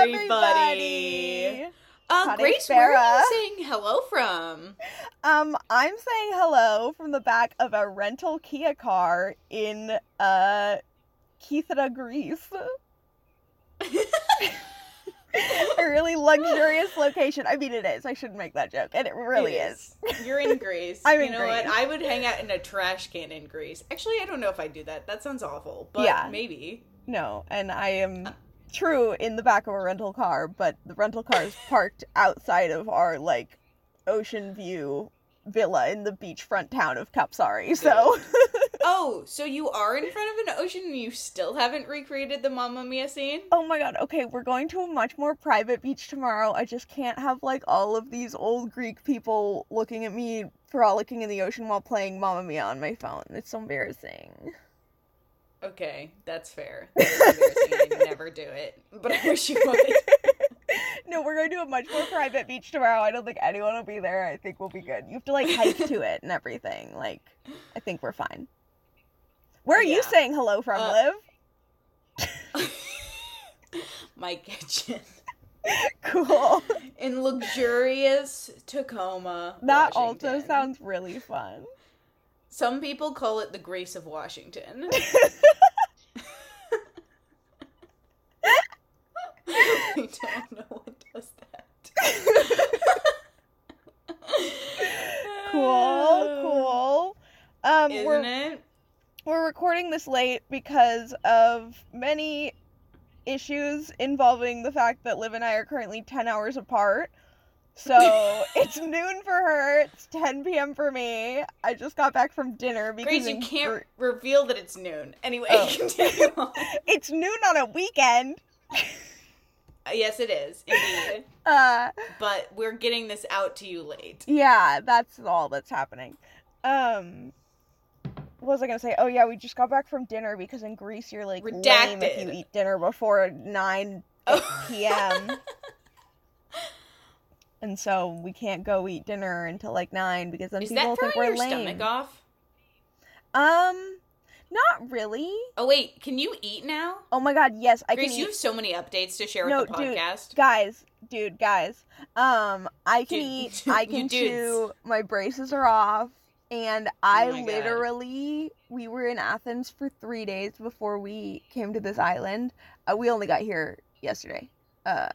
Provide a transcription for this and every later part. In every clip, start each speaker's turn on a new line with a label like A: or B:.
A: everybody. Uh,
B: Honey
A: Grace, where are you saying hello from?
B: Um, I'm saying hello from the back of a rental Kia car in uh Kythira, Greece. a really luxurious location. I mean, it is. I shouldn't make that joke, and it really
A: It
B: is.
A: You're in Greece.
B: I'm
A: you
B: in
A: know what? I would hang out in a trash can in Greece. Actually, I don't know if I do that. That sounds awful, but
B: Yeah.
A: maybe.
B: No, and I am true in the back of a rental car, but the rental car is parked outside of our like ocean view villa in the beachfront town of Kapsali. So
A: Oh, so you are in front of an ocean and you still haven't recreated the Mamma Mia scene?
B: Oh my god, okay, we're going to a much more private beach tomorrow. I just can't have like all of these old Greek people looking at me frolicking in the ocean while playing Mamma Mia on my phone. It's so embarrassing.
A: Okay, that's fair. I'd never do it, but I wish you would.
B: no, we're going to a much more private beach tomorrow. I don't think anyone will be there. I think we'll be good. You have to like hike to it and everything. Like, I think we're fine. Where are you saying hello from,
A: Uh,
B: Liv?
A: My kitchen
B: Cool.
A: in luxurious Tacoma.
B: That also sounds really fun.
A: Some people call it the Grace of Washington. I don't know what does that.
B: cool, cool. Um,
A: Isn't
B: we're
A: it?
B: we're recording this late because of many issues involving the fact that Liv and I are currently 10 hours apart. So it's noon for her, it's 10 p.m. for me. I just got back from dinner because
A: Grace, you can't
B: Gr-
A: reveal that it's noon. Anyway,
B: Oh.
A: continue on.
B: it's noon on a weekend.
A: Uh, Yes, it is, indeed.
B: Uh,
A: But we're getting this out to you late.
B: yeah, that's all that's happening. Um, what was I gonna say? Oh yeah, we just got back from dinner because in Greece you're like lame if you eat dinner before 9
A: Oh.
B: p.m. and so we can't go eat dinner until like nine because then
A: Is
B: people
A: that
B: think we're
A: your
B: lame.
A: stomach off?
B: Um, not really.
A: Oh wait, can you eat now?
B: Oh my god, yes, I
A: Grace,
B: can
A: you
B: eat.
A: have so many updates to share
B: No,
A: with the
B: dude,
A: podcast.
B: Guys, dude, guys. Um, I can
A: Dude,
B: eat.
A: you
B: I can chew. My braces are off, and I
A: Oh my God.
B: literally we were in Athens for three days before we came to this island. Uh, we only got here yesterday. Uh,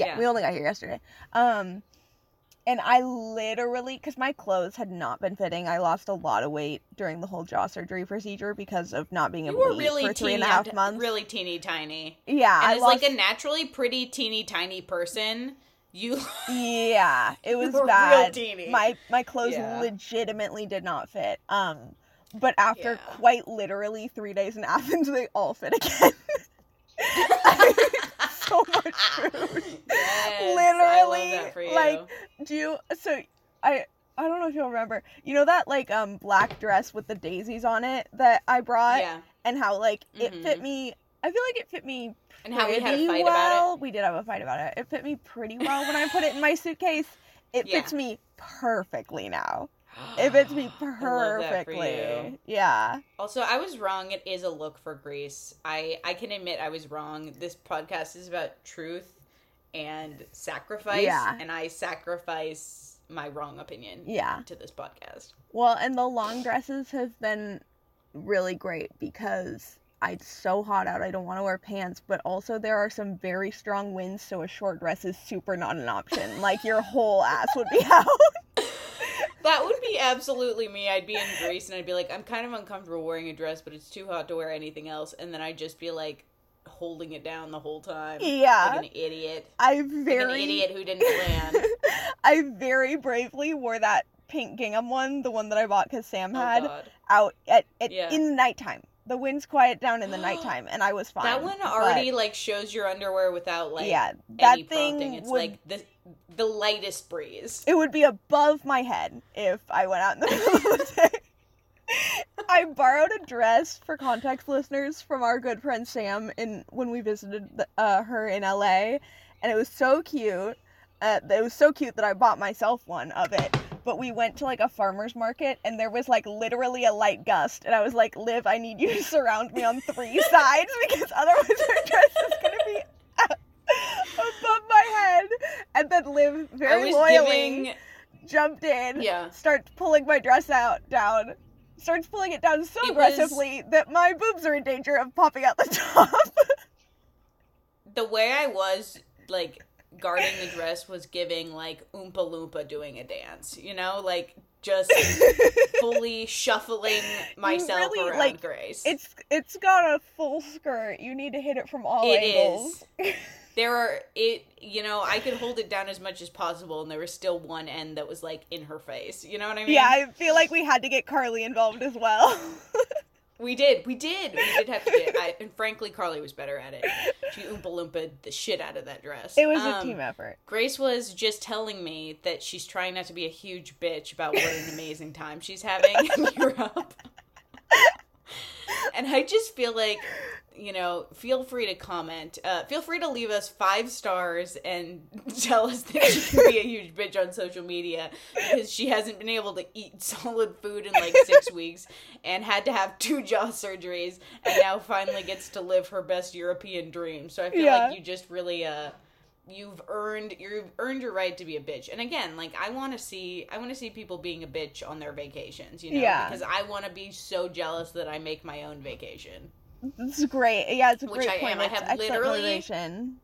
B: yeah,
A: Yeah.
B: we only got here yesterday. Um, and I literally, because my clothes had not been fitting, I lost a lot of weight during the whole jaw surgery procedure because of not being able to
A: really
B: for three
A: teeny,
B: and a half months.
A: really teeny tiny.
B: yeah,
A: And
B: I
A: as
B: lost.
A: like a naturally pretty teeny tiny person, you
B: Yeah, it was bad.
A: teeny.
B: My my clothes
A: Yeah.
B: legitimately did not fit. Um, but after
A: Yeah.
B: quite literally three days in Athens, they all fit again. so much food.
A: Yes,
B: Literally,
A: I love that for you.
B: like, Do you? So I I don't know if you'll remember. You know that like um black dress with the daisies on it that I brought,
A: yeah,
B: and how like it fit
A: Mhm.
B: me. I feel like it fit me
A: and how we had a fight
B: well.
A: about
B: We did have a fight about it. It fit me pretty well when I put it in my suitcase. It
A: Yeah.
B: fits me perfectly now.
A: It.
B: It fits me
A: I love that for
B: perfectly. Yeah.
A: Also, I was wrong. It is a look for Greece. I I can admit I was wrong. This podcast is about truth and sacrifice,
B: Yeah.
A: and I sacrifice my wrong opinion
B: Yeah.
A: to this podcast.
B: Well, and the long dresses have been really great because it's so hot out. I don't want to wear pants, but also there are some very strong winds, so a short dress is super not an option. like your whole ass would be out.
A: That would be absolutely me. I'd be in Greece and I'd be like, I'm kind of uncomfortable wearing a dress, but it's too hot to wear anything else. And then I'd just be like holding it down the whole time.
B: Yeah.
A: Like an idiot.
B: I
A: Like
B: very
A: an idiot who didn't plan.
B: I very bravely wore that pink gingham one, the one that I bought because Sam
A: oh
B: had,
A: god.
B: out at, at
A: Yeah.
B: in the nighttime. The winds quiet down in the nighttime, and I was fine.
A: That one
B: but-
A: already like shows your underwear without like
B: yeah, that
A: any
B: thing
A: prompting. It's
B: would
A: like the the lightest breeze.
B: it would be above my head if I went out in the middle of the day. I borrowed a dress for context listeners from our good friend Sam in when we visited the, uh, her in LA, and it was so cute. Uh, it was so cute that I bought myself one of it. But we went to like a farmer's market, and there was like literally a light gust, and I was like, "Liv, I need you to surround me on three sides because otherwise our dress is gonna be." above my
A: head.
B: And
A: then Liv very
B: loyally
A: giving
B: jumped in,
A: Yeah.
B: starts pulling my dress out down, starts pulling it down so
A: It was-
B: aggressively that my boobs are in danger of popping out the top.
A: the way I was like guarding the dress was giving like Oompa Loompa doing a dance, you know, like just fully shuffling myself
B: really,
A: around
B: like,
A: Grace.
B: it's it's got a full skirt. You need to hit it from all
A: It
B: angles.
A: there are it you know I could hold it down as much as possible, and there was still one end that was like in her face. You know what I mean?
B: Yeah, I feel like we had to get Carly involved as well.
A: we did, we did, we did have to get. I, and frankly, Carly was better at it. She Oompa Loompa the shit out of that dress.
B: it was a
A: Um,
B: team effort.
A: Grace was just telling me that she's trying not to be a huge bitch about what an amazing time she's having in Europe. and I just feel like, you know, feel free to comment. Uh, feel free to leave us five stars and tell us that she can be a huge bitch on social media because she hasn't been able to eat solid food in like six weeks and had to have two jaw surgeries and now finally gets to live her best European dream. So I feel
B: Yeah.
A: like you just really uh you've earned you've earned your right to be a bitch. And again, like I want to see I want to see people being a bitch on their vacations, you know,
B: Yeah.
A: because I want to be so jealous that I make my own vacation.
B: It's great. Yeah, it's a
A: Which
B: great
A: I am.
B: point.
A: I have literally-
B: motivation.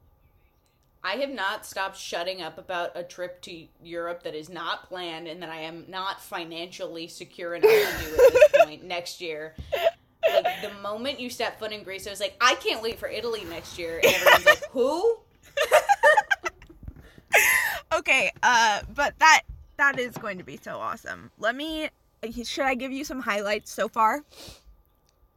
A: I have not stopped shutting up about a trip to Europe that is not planned and that I am not financially secure enough to do at this point next year. Like the moment you step foot in Greece, I was like, I can't wait for Italy next year, and everyone's like, who?
B: Okay, uh, but that that is going to be so awesome. Let me. Should I give you some highlights so far?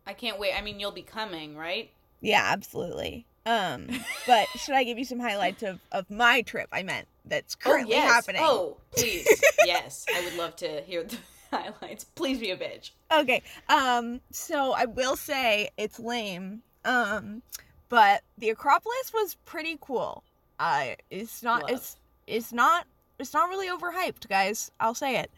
A: I can't wait. I mean, you'll be coming, right?
B: Yeah, absolutely. Um, but should I give you some highlights of of my trip? I meant that's currently
A: oh, yes.
B: happening.
A: Oh, please. yes. I would love to hear the highlights. Please be a bitch.
B: Okay. Um, so I will say it's lame. Um, but the Acropolis was pretty cool. Uh, it's not.
A: Love.
B: It's it's not. It's not really overhyped, guys. I'll say it.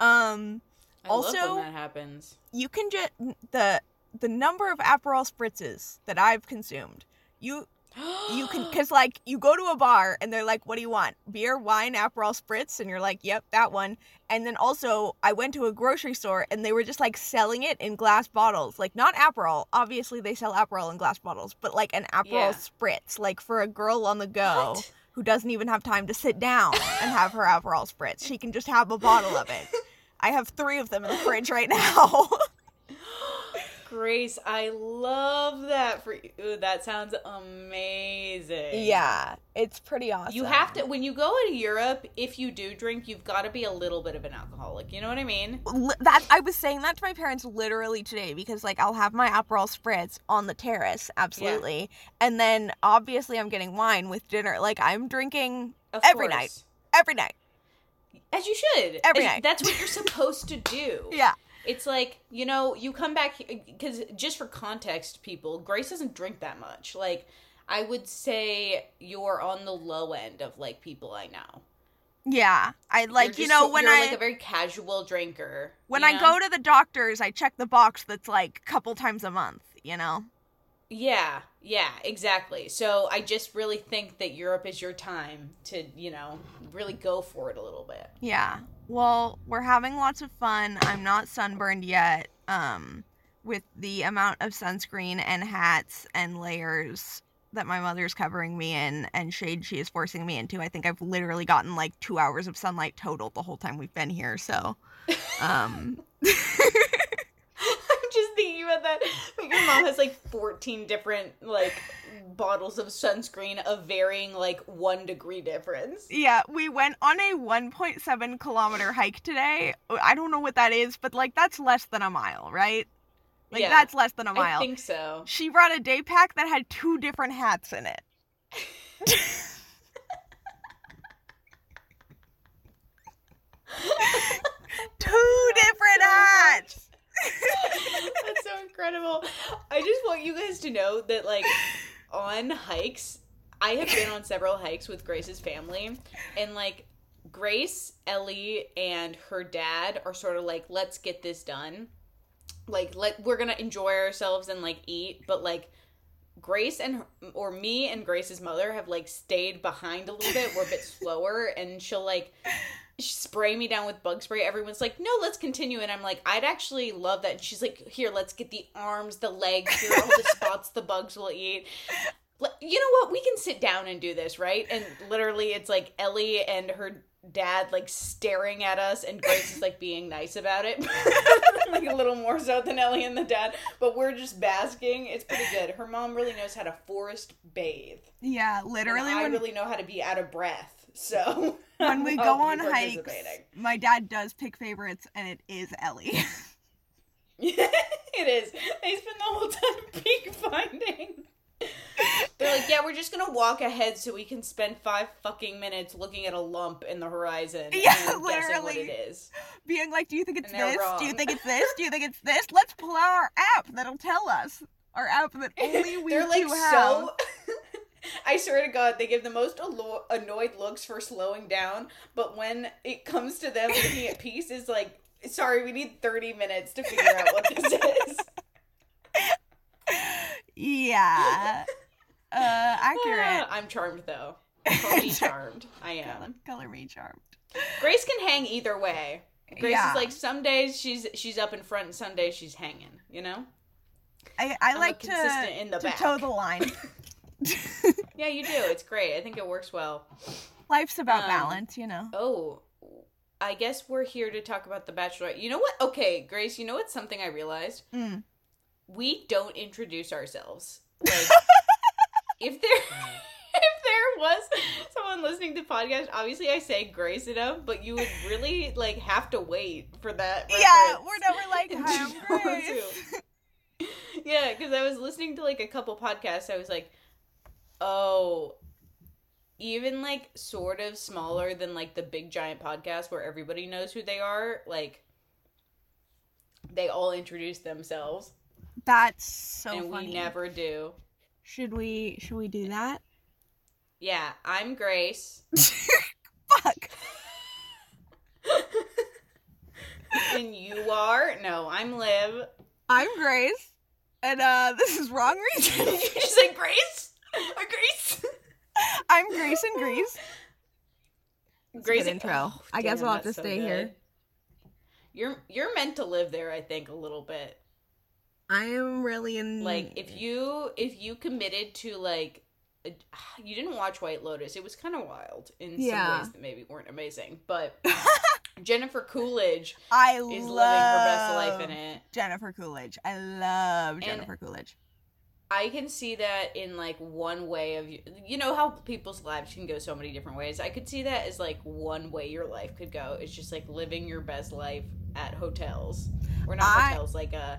B: Um,
A: I
B: Also-
A: love when that happens.
B: you can just the the number of Aperol spritzes that I've consumed. You you can because like you go to a bar and they're like, "What do you want? Beer, wine, Aperol spritz?" And you're like, "Yep, that one." And then also, I went to a grocery store and they were just like selling it in glass bottles, like not Aperol. Obviously, they sell Aperol in glass bottles, but like an Aperol
A: Yeah.
B: spritz, like for a girl on the go
A: What?
B: who doesn't even have time to sit down and have her Aperol spritz. She can just have a bottle of it. I have three of them in the fridge right now.
A: Grace, I love that for you. That sounds amazing.
B: yeah, it's pretty awesome.
A: You have to when you go to Europe, if you do drink, you've got to be a little bit of an alcoholic. You know what I mean?
B: That I was saying that to my parents literally today because like I'll have my Aperol spritz on the terrace, absolutely, and then obviously I'm getting wine with dinner. Like I'm drinking
A: Of
B: Every
A: course.
B: night. every night.
A: As you should.
B: Every
A: As-
B: night.
A: That's what you're supposed to do.
B: Yeah,
A: It's like, you know, you come back because just for context, people, Grace doesn't drink that much. Like, I would say you're on the low end of like people I know.
B: yeah. I like you know when
A: you're
B: I
A: like a very casual drinker.
B: when I
A: know?
B: go to the doctors, I check the box that's like a couple times a month. You know.
A: Yeah, yeah, exactly. So I just really think that Europe is your time to, you know, really go for it a little bit.
B: Yeah. Well, we're having lots of fun. I'm not sunburned yet. Um, with the amount of sunscreen and hats and layers that my mother's covering me in and shade she is forcing me into, I think I've literally gotten like two hours of sunlight total the whole time we've been here. So, um,
A: thinking about that. Like your mom has like 14 different like bottles of sunscreen of varying like one degree difference.
B: yeah, we went on a 1.7 kilometer hike today. I don't know what that is, but like that's less than a mile, right? Like
A: Yeah,
B: that's less than a mile.
A: I think so.
B: She brought a day pack that had two different hats in it. two different hats.
A: That's so incredible. I just want you guys to know that like on hikes, I have been on several hikes with Grace's family and like Grace, Ellie, and her dad are sort of like, let's get this done. Like let we're gonna enjoy ourselves and like eat, but like Grace and or me and Grace's mother have like stayed behind a little bit. We're a bit slower, and she'll like spray me down with bug spray. Everyone's like, "No, let's continue," and I'm like, "I'd actually love that." And she's like, "Here, let's get the arms, the legs. Here all the spots the bugs will eat." You know what? We can sit down and do this, right? And literally, it's like Ellie and her dad like staring at us and Grace is like being nice about it. like a little more so than Ellie and the dad. But we're just basking. It's pretty good. Her mom really knows how to forest bathe.
B: Yeah, literally.
A: And I when, really know how to be out of breath. So
B: when we go on hikes, my dad does pick favorites and it is Ellie.
A: it is. They spend the whole time peak finding. They're like, yeah, we're just gonna walk ahead so we can spend five fucking minutes looking at a lump in the horizon. Yeah, and literally. What it is.
B: Being like, do you think it's this? Wrong. Do you think it's this? Do you think it's this? Let's pull out our app that'll tell us. Our app that only we They're like have. so.
A: I swear to God, they give the most allo- annoyed looks for slowing down, but when it comes to them looking at peace, is like, sorry, we need thirty minutes to figure out what this is.
B: Yeah. Uh, accurate.
A: I'm charmed though. Call me charmed. I am.
B: Color me charmed.
A: Grace can hang either way. Grace yeah. is like some days she's she's up in front and some days she's hanging. You know.
B: I I I'm like to in the to back. toe the line.
A: yeah, you do. It's great. I think it works well.
B: Life's about um, balance, you know.
A: Oh, I guess we're here to talk about the Bachelorette. You know what? Okay, Grace. You know what's something I realized?
B: Mm
A: we don't introduce ourselves. Like, if there if there was someone listening to podcast, obviously I say Grace enough, but you would really like have to wait for that.
B: Yeah, we're never like I'm Grace.
A: yeah, because I was listening to like a couple podcasts. I was like, oh, even like sort of smaller than like the big giant podcast where everybody knows who they are. Like, they all introduce themselves.
B: That's so
A: and
B: funny.
A: we never do.
B: Should we should we do that?
A: Yeah, I'm Grace.
B: Fuck.
A: and you are? No, I'm Liv.
B: I'm Grace. And uh this is wrong reason.
A: you say Grace? Or Grace?
B: I'm Grace and Grease.
A: Grace
B: intro. Oh, I guess I'll have to stay so here.
A: You're you're meant to live there, I think, a little bit.
B: I am really in
A: like if you if you committed to like a, you didn't watch White Lotus. It was kind of wild in yeah. some ways that maybe weren't amazing, but Jennifer Coolidge
B: I
A: is
B: living
A: her best life in it.
B: Jennifer Coolidge. I love Jennifer and Coolidge.
A: I can see that in like one way of you know how people's lives can go so many different ways. I could see that as like one way your life could go. It's just like living your best life at hotels. Or not I, hotels, like a uh,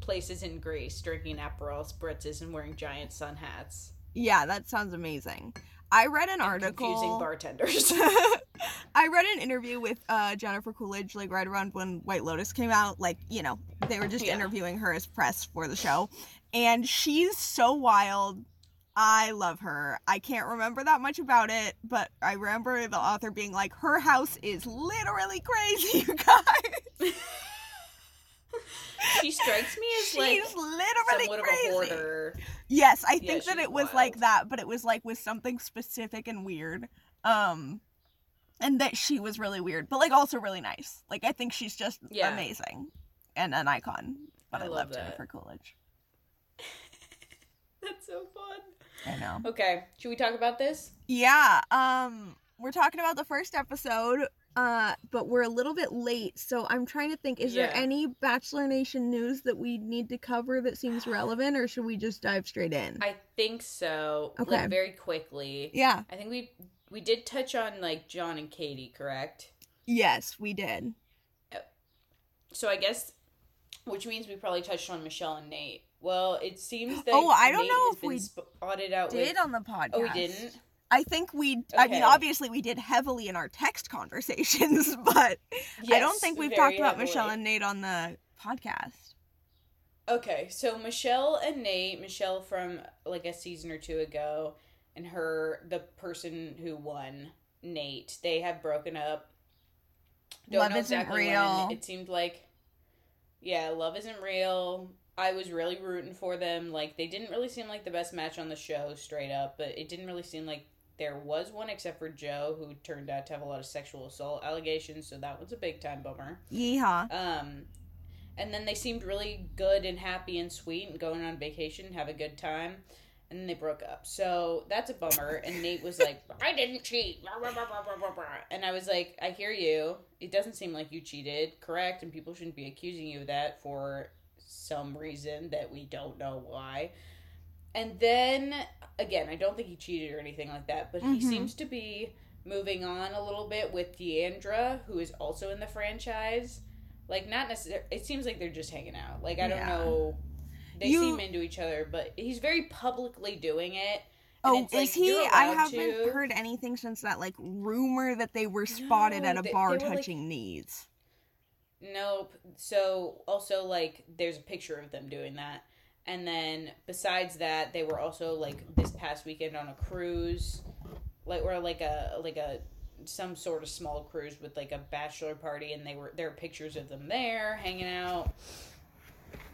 A: places in Greece drinking Aperol spritzes and wearing giant sun hats.
B: Yeah, that sounds amazing. I read an and article
A: confusing bartenders.
B: I read an interview with uh, Jennifer Coolidge like right around when White Lotus came out. Like you know, they were just yeah. interviewing her as press for the show, and she's so wild. I love her. I can't remember that much about it, but I remember the author being like, "Her house is literally crazy, you guys."
A: she strikes me as She's like literally crazy. of a hoarder.
B: Yes, I think yeah, that it was wild. like that, but it was like with something specific and weird. Um and that she was really weird, but like also really nice. Like I think she's just yeah. amazing and an icon. But I, I love Jennifer Coolidge.
A: That's so fun.
B: I know.
A: Okay, should we talk about this?
B: Yeah. Um, we're talking about the first episode, uh, but we're a little bit late, so I'm trying to think. Is yeah. there any Bachelor Nation news that we need to cover that seems relevant, or should we just dive straight in?
A: I think so. Okay. Like, very quickly.
B: Yeah.
A: I think we we did touch on like John and Katie, correct?
B: Yes, we did.
A: So I guess, which means we probably touched on Michelle and Nate. Well, it seems that
B: oh, I don't
A: Nate
B: know if
A: we spotted out
B: did
A: with...
B: on the podcast.
A: Oh, we didn't.
B: I think we, okay. I mean, obviously we did heavily in our text conversations, but yes, I don't think we've talked about heavily. Michelle and Nate on the podcast.
A: Okay, so Michelle and Nate, Michelle from like a season or two ago, and her, the person who won, Nate, they have broken up.
B: Don't love isn't real.
A: When. It seemed like, yeah, love isn't real. I was really rooting for them. Like they didn't really seem like the best match on the show, straight up. But it didn't really seem like there was one, except for Joe, who turned out to have a lot of sexual assault allegations. So that was a big time bummer.
B: Yeehaw.
A: Um, and then they seemed really good and happy and sweet and going on vacation, and have a good time. And then they broke up. So that's a bummer. And Nate was like, I didn't cheat. And I was like, I hear you. It doesn't seem like you cheated, correct? And people shouldn't be accusing you of that for some reason that we don't know why. And then, again, I don't think he cheated or anything like that, but he
B: Mhm.
A: seems to be moving on a little bit with Deandra, who is also in the franchise. Like, not necessarily, it seems like they're just hanging out. Like, I don't
B: Yeah.
A: know. They
B: You-
A: seem into each other, but he's very publicly doing it.
B: Oh, is
A: like,
B: he? I haven't
A: to.
B: heard anything since that like rumor that they were spotted
A: No,
B: at a
A: they-
B: bar
A: they were, like-
B: touching knees.
A: Nope. So also like there's a picture of them doing that. And then besides that, they were also like this past weekend on a cruise. Like or like a like a some sort of small cruise with like a bachelor party and they were there are pictures of them there hanging out.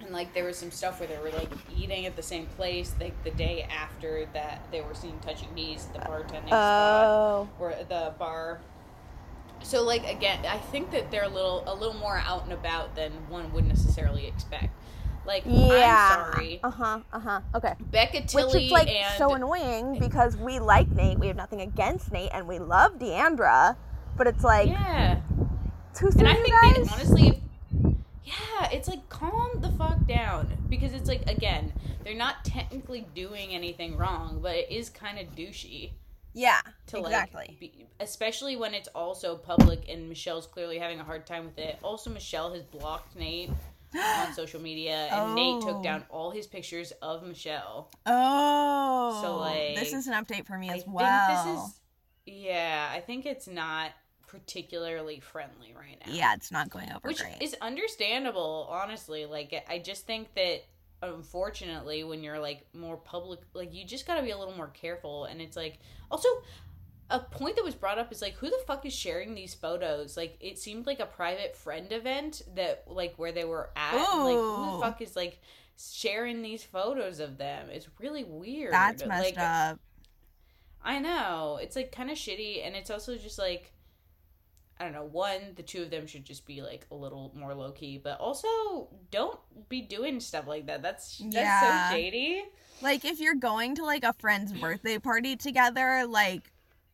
A: And like there was some stuff where they were like eating at the same place like the day after that they were seen touching knees at the bartending spot
B: Oh.
A: or at the bar. So like again, I think that they're a little a little more out and about than one would necessarily expect. Like
B: Yeah.
A: I'm sorry,
B: Uh huh. Uh huh. Okay.
A: Becca
B: Tilley
A: Which
B: is like
A: and
B: so annoying because we like Nate, we have nothing against Nate, and we love Deandra, but it's like
A: yeah,
B: too soon,
A: and I think
B: guys.
A: that honestly, yeah, it's like calm the fuck down because it's like again, they're not technically doing anything wrong, but it is kind of douchey.
B: Yeah,
A: to
B: exactly.
A: like be, especially when it's also public and Michelle's clearly having a hard time with it. Also Michelle has blocked Nate on social media and Nate
B: Oh.
A: took down oh. all his pictures of Michelle.
B: oh,
A: So, like,
B: this is an update for me
A: I
B: as
A: think
B: well.
A: this is yeah, I think it's not particularly friendly right now.
B: yeah, it's not going over
A: Which
B: great.
A: is understandable, honestly. Like I just think that unfortunately when you're like more public like you just got to be a little more careful and it's like also a point that was brought up is like who the fuck is sharing these photos? Like it seemed like a private friend event that like where they were at and, like who the fuck is like sharing these photos of them? It's really weird.
B: That's messed
A: like
B: up.
A: i know. It's like kind of shitty and it's also just like I don't know. One, the two of them should just be like a little more low key, but also don't be doing stuff like that. That's that's
B: Yeah.
A: so shady.
B: Like if you're going to like a friend's birthday party together, like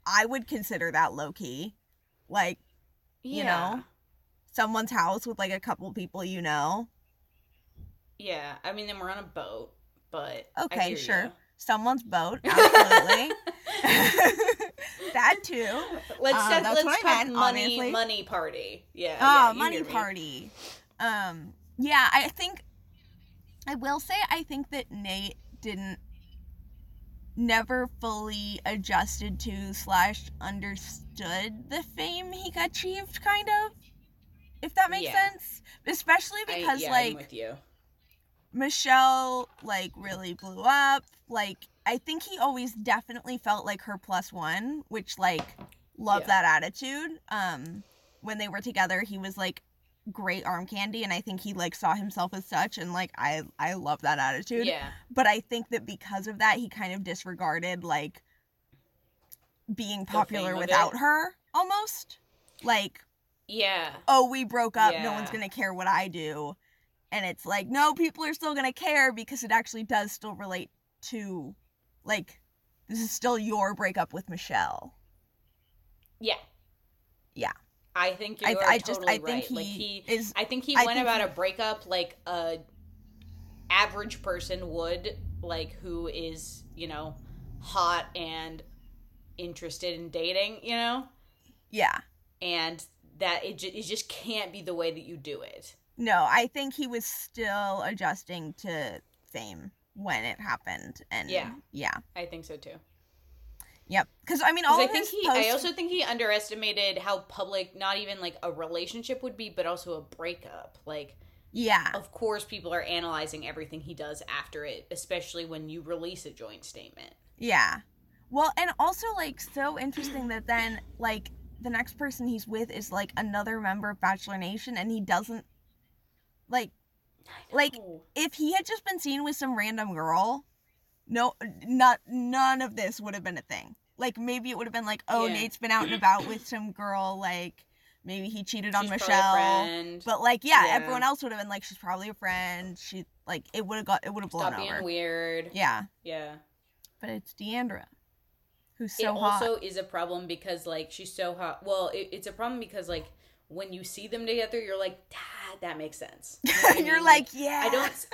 B: I would consider that low key. Like You know? someone's house with like a couple people you know.
A: Yeah. I mean, then we're on a boat, but
B: Okay, sure.
A: ya.
B: Someone's boat, absolutely. that too.
A: let's set, let's talk
B: meant,
A: money
B: obviously.
A: money party. Yeah.
B: Oh,
A: yeah,
B: money party. Um, yeah, I think I will say I think that Nate didn't never fully adjusted to slash understood the fame he achieved, kind of. If that makes
A: Yeah.
B: sense, especially
A: I-
B: because
A: yeah, I'm
B: like. Michelle like really blew up. Like I think he always definitely felt like her plus one, which like love
A: Yeah.
B: that attitude. Um when they were together, he was like great arm candy and I think he like saw himself as such and like I I love that attitude.
A: Yeah.
B: But I think that because of that he kind of disregarded like being popular without
A: it.
B: her almost. Like
A: Yeah.
B: oh, we broke up, no one's gonna care what I do. And it's like, no, people are still gonna care because it actually does still relate to, like, this is still your breakup with Michelle.
A: Yeah.
B: Yeah.
A: I think you're
B: I, I just,
A: totally
B: I think
A: right.
B: he,
A: like he
B: is,
A: I think he
B: I
A: went
B: think
A: about
B: he-
A: a breakup like a average person would, like who is you know hot and interested in dating, you know,
B: yeah.
A: and that it, ju- it just can't be the way that you do it.
B: No, I think he was still adjusting to fame when it happened. And
A: Yeah.
B: yeah.
A: I think so too.
B: Yep. Because, I mean, all
A: I think he, I also think he underestimated how public, not even like a relationship would be, but also a breakup. Like,
B: yeah.
A: of course, people are analyzing everything he does after it, especially when you release a joint statement.
B: Yeah. Well, and also like so interesting that then like the next person he's with is like another member of Bachelor Nation and he doesn't like Like, if he had just been seen with some random girl, no, not none of this would have been a thing. Like maybe it would have been like, oh,
A: Yeah.
B: Nate's been out and about with some girl. Like maybe he cheated on
A: She's
B: Michelle. But like, yeah,
A: Yeah.
B: everyone else would have been like, she's probably a friend. She like it would have got it would have blown
A: Stop being
B: over.
A: weird.
B: Yeah,
A: Yeah.
B: but it's Deandra, who's
A: it
B: so hot.
A: also is a problem because like she's so hot. Well, it, it's a problem because like when you see them together, you're like, ah, that makes sense. You know what I
B: You're like, yeah.
A: I don't.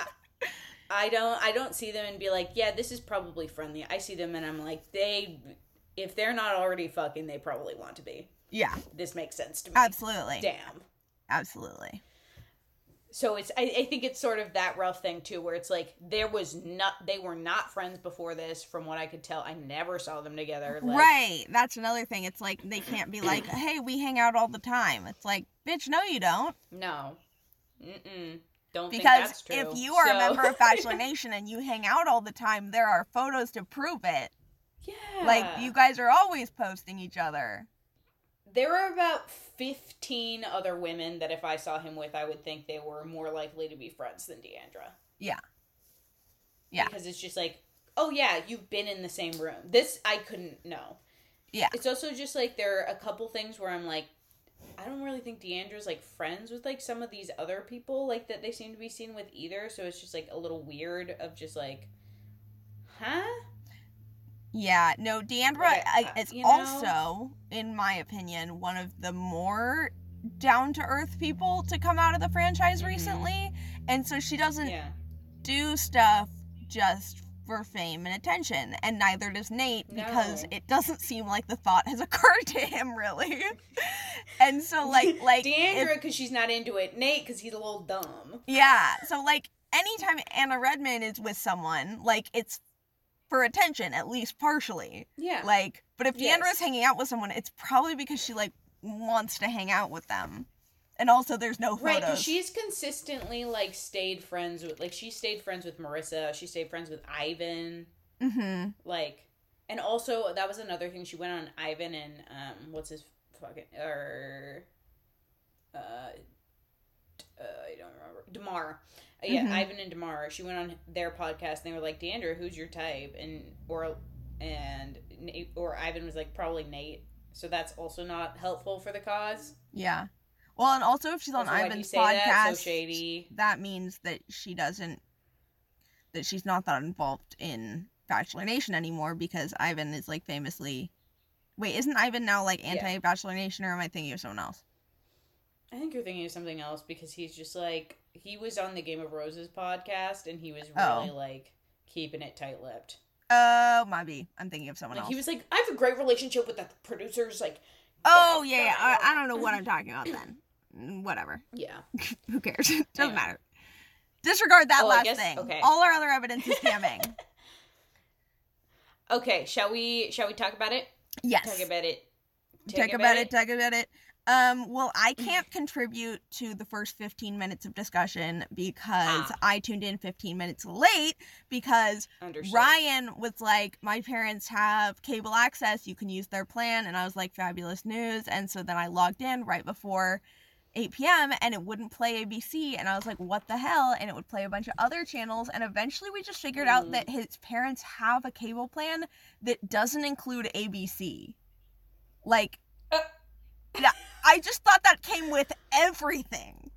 A: I don't. I don't see them and be like, yeah, this is probably friendly. I see them and I'm like, they, if they're not already fucking, they probably want to be.
B: Yeah,
A: This makes sense to me.
B: absolutely,
A: Damn.
B: absolutely.
A: So it's. I, I think it's sort of that rough thing too, where it's like there was not. They were not friends before this, from what I could tell. I never saw them together. Like,
B: right. That's another thing. It's like they can't be like, hey, we hang out all the time. It's like, bitch, no, you don't.
A: No. Mm-mm. Don't
B: Because
A: think that's true.
B: if you are a member of Bachelor Nation and you hang out all the time, there are photos to prove it.
A: yeah,
B: Like you guys are always posting each other.
A: There are about fifteen other women that if I saw him with, I would think they were more likely to be friends than Deandra.
B: Yeah. Yeah.
A: because it's just like, oh yeah, you've been in the same room. This I couldn't know.
B: Yeah.
A: It's also just like there are a couple things where I'm like, I don't really think Deandra's like friends with like some of these other people like that they seem to be seen with either. So it's just like a little weird of just like, huh?
B: Yeah, no, Deandra
A: Like, uh,
B: is
A: you know?
B: also, in my opinion, one of the more down to earth people to come out of the franchise
A: Mhm.
B: recently. And so she doesn't
A: Yeah.
B: do stuff just for fame and attention. And neither does Nate because
A: No.
B: it doesn't seem like the thought has occurred to him really. and so like like
A: Deandra because she's not into it. Nate because he's a little dumb.
B: Yeah. So like anytime Anna Redman is with someone, like it's for attention, at least partially.
A: Yeah.
B: Like, but if
A: Yes.
B: Deandra's hanging out with someone, it's probably because she like wants to hang out with them. And also there's no
A: Right, because she's consistently like stayed friends with like she stayed friends with Marissa, she stayed friends with Ivan,
B: mm-hmm.
A: like and also that was another thing she went on Ivan and um what's his fucking or uh, uh I don't remember Demar. Uh, yeah,
B: Mhm.
A: Ivan and Demar. She went on their podcast and they were like, "Deandra, who's your type?" and or and or Ivan was like, "Probably Nate." So that's also not helpful for the cause.
B: Yeah. Well, and also if she's on
A: Also,
B: Ivan's podcast,
A: that? So shady.
B: that means that she doesn't that she's not that involved in Bachelor Nation anymore because Ivan is like famously Wait, isn't Ivan now like anti Bachelor Nation or am I thinking of someone else?
A: I think you're thinking of something else because he's just like he was on the Game of Roses podcast and he was
B: Oh.
A: really like keeping it tight lipped.
B: Oh, might be. I'm thinking of someone
A: Like
B: else.
A: he was like, I have a great relationship with the producers. Like,
B: oh yeah, yeah. I, I don't know what I'm talking about then. Mm, Whatever.
A: yeah,
B: Who cares? Doesn't matter. Disregard that
A: Oh,
B: last
A: guess-
B: thing.
A: okay.
B: All our other evidence is scamming.
A: okay. Shall we? Shall we talk about it?
B: yes.
A: Talk about it.
B: talk about it. Talk about it. Um, well, I can't contribute to the first 15 minutes of discussion because
A: Ah.
B: I tuned in 15 minutes late because
A: Understood.
B: Ryan was like, My parents have cable access, you can use their plan. And I was like, Fabulous news. And so then I logged in right before 8 p.m. and it wouldn't play ABC. And I was like, What the hell? And it would play a bunch of other channels. And eventually we just figured out
A: Mm.
B: that his parents have a cable plan that doesn't include ABC. Like,
A: Uh.
B: Yeah, I just thought that came with everything.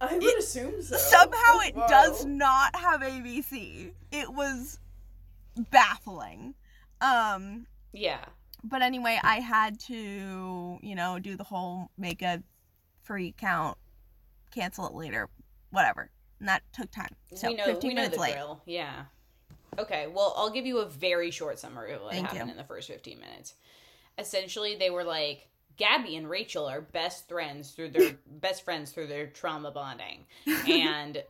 A: I would assume so.
B: Somehow it does not have ABC. It was baffling. Um,
A: Yeah.
B: but anyway, I had to, you know, do the whole make a free count, cancel it later, whatever. And that took time. So
A: we know.
B: 15
A: We know
B: minutes
A: the
B: late.
A: drill. Yeah. Okay. Well, I'll give you a very short summary of what
B: Thank
A: happened
B: you.
A: in the first 15 minutes. Essentially, they were like. Gabby and Rachel are best friends through their best friends through their trauma bonding. and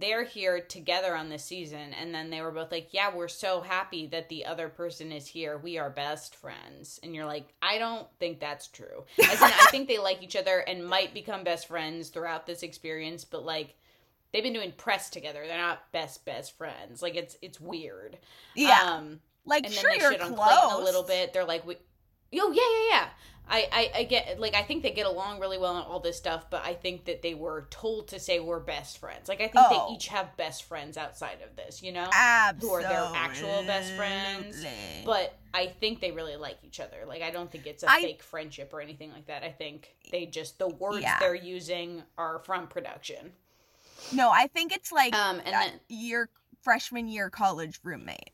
A: they're here together on this season and then they were both like yeah we're so happy that the other person is here we are best friends and you're like i don't think that's true As in, i think they like each other and might become best friends throughout this experience but like they've been doing press together they're not best best friends like it's it's weird
B: Yeah.
A: um
B: like,
A: and then they
B: you're
A: shit on
B: close.
A: Clayton a little bit. They're like, we, "Yo, yeah, yeah, yeah." I, I, I get like I think they get along really well and all this stuff, but I think that they were told to say we're best friends. Like I think
B: Oh.
A: they each have best friends outside of this, you know, who are their actual best friends. But I think they really like each other. Like I don't think it's a
B: I-
A: fake friendship or anything like that. I think they just the words
B: Yeah.
A: they're using are from production.
B: no, I think it's like
A: Um, and then
B: your freshman year college roommate.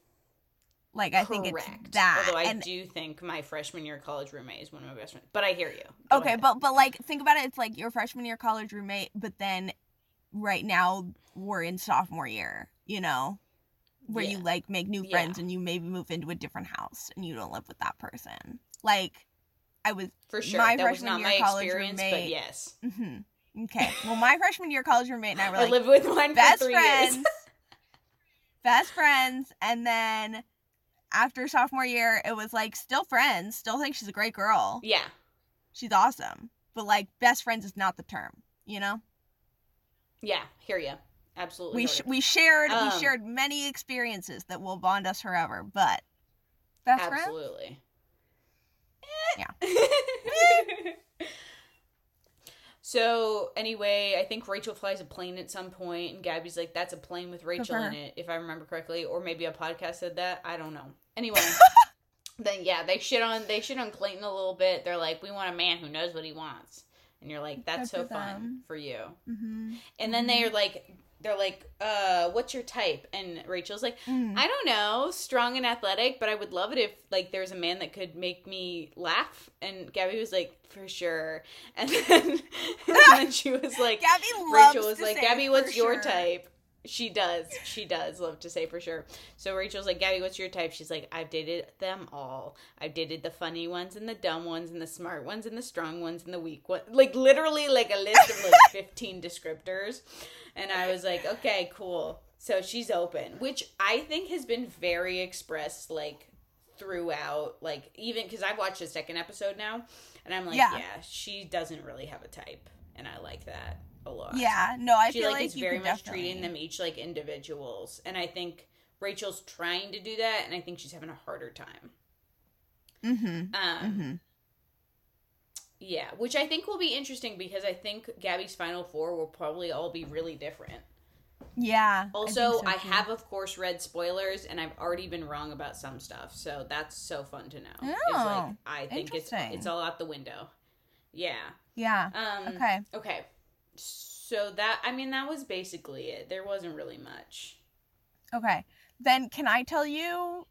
B: Like I think it's
A: correct.
B: that.
A: Although I
B: and
A: do think my freshman year college roommate is one of my best friends. But I hear you. Go
B: okay,
A: ahead.
B: but but like think about it. It's like your freshman year college roommate, but then right now we're in sophomore year. You know, where you like make new
A: Yeah.
B: friends and you maybe move into a different house and you don't live with that person. Like I was.
A: for sure
B: my
A: that
B: freshman
A: not
B: year
A: my
B: college
A: experience, but
B: roommate-
A: yes,
B: mhm. Okay. Well, my freshman year college roommate and I were
A: I
B: like
A: lived with mine
B: best friends. best friends, and then after sophomore year, it was like still friends. Still think she's a great girl.
A: yeah,
B: She's awesome, but like best friends is not the term. You know.
A: yeah, hear you. Absolutely.
B: we sh- we shared
A: Um,
B: we shared many experiences that will bond us forever but best friends
A: Absolutely.
B: Yeah.
A: so anyway, I think Rachel flies a plane at some point, and Gabby's like, "That's a plane with Rachel in it," if I remember correctly, or maybe a podcast said that. I don't know. Anyway, then yeah, they shit on they shit on Clayton a little bit. They're like, "We want a man who knows what he wants," and you're like, "That's
B: Good
A: so
B: for
A: fun for you."
B: mm-hmm.
A: And then they're like, they're like, "Uh, what's your type?" And Rachel's like,
B: Mm.
A: I don't know, strong and athletic, but I would love it if like there's a man that could make me laugh. And Gabby was like, for sure. And then, and then she was like,
B: gabby
A: Rachel was like, Gabby, what's your
B: sure.
A: type? She does. She does love to say for sure. So Rachel's like, Gabby, what's your type? She's like, I've dated them all. I've dated the funny ones and the dumb ones and the smart ones and the strong ones and the weak ones. Like literally like a list of like 15 descriptors. And I was like, okay, cool. So she's open, which I think has been very expressed like throughout like even because I've watched the second episode now and I'm like,
B: Yeah.
A: yeah, she doesn't really have a type. And I like that a lot.
B: Yeah no i
A: she
B: feel
A: like,
B: like,
A: is very much
B: definitely...
A: treating them each like individuals and i think rachel's trying to do that and i think she's having a harder time.
B: Mm-hmm
A: um
B: mm-hmm.
A: yeah which i think will be interesting because i think gabby's final four will probably all be really different.
B: Yeah
A: also
B: think so,
A: I, have of course read spoilers and i've already been wrong about some stuff so that's so fun to know. It's like,
B: Oh,
A: i think it's it's all out the window. Yeah.
B: Yeah
A: um
B: okay.
A: okay so that i mean that was basically it. There wasn't really much.
B: Okay. Then can i tell you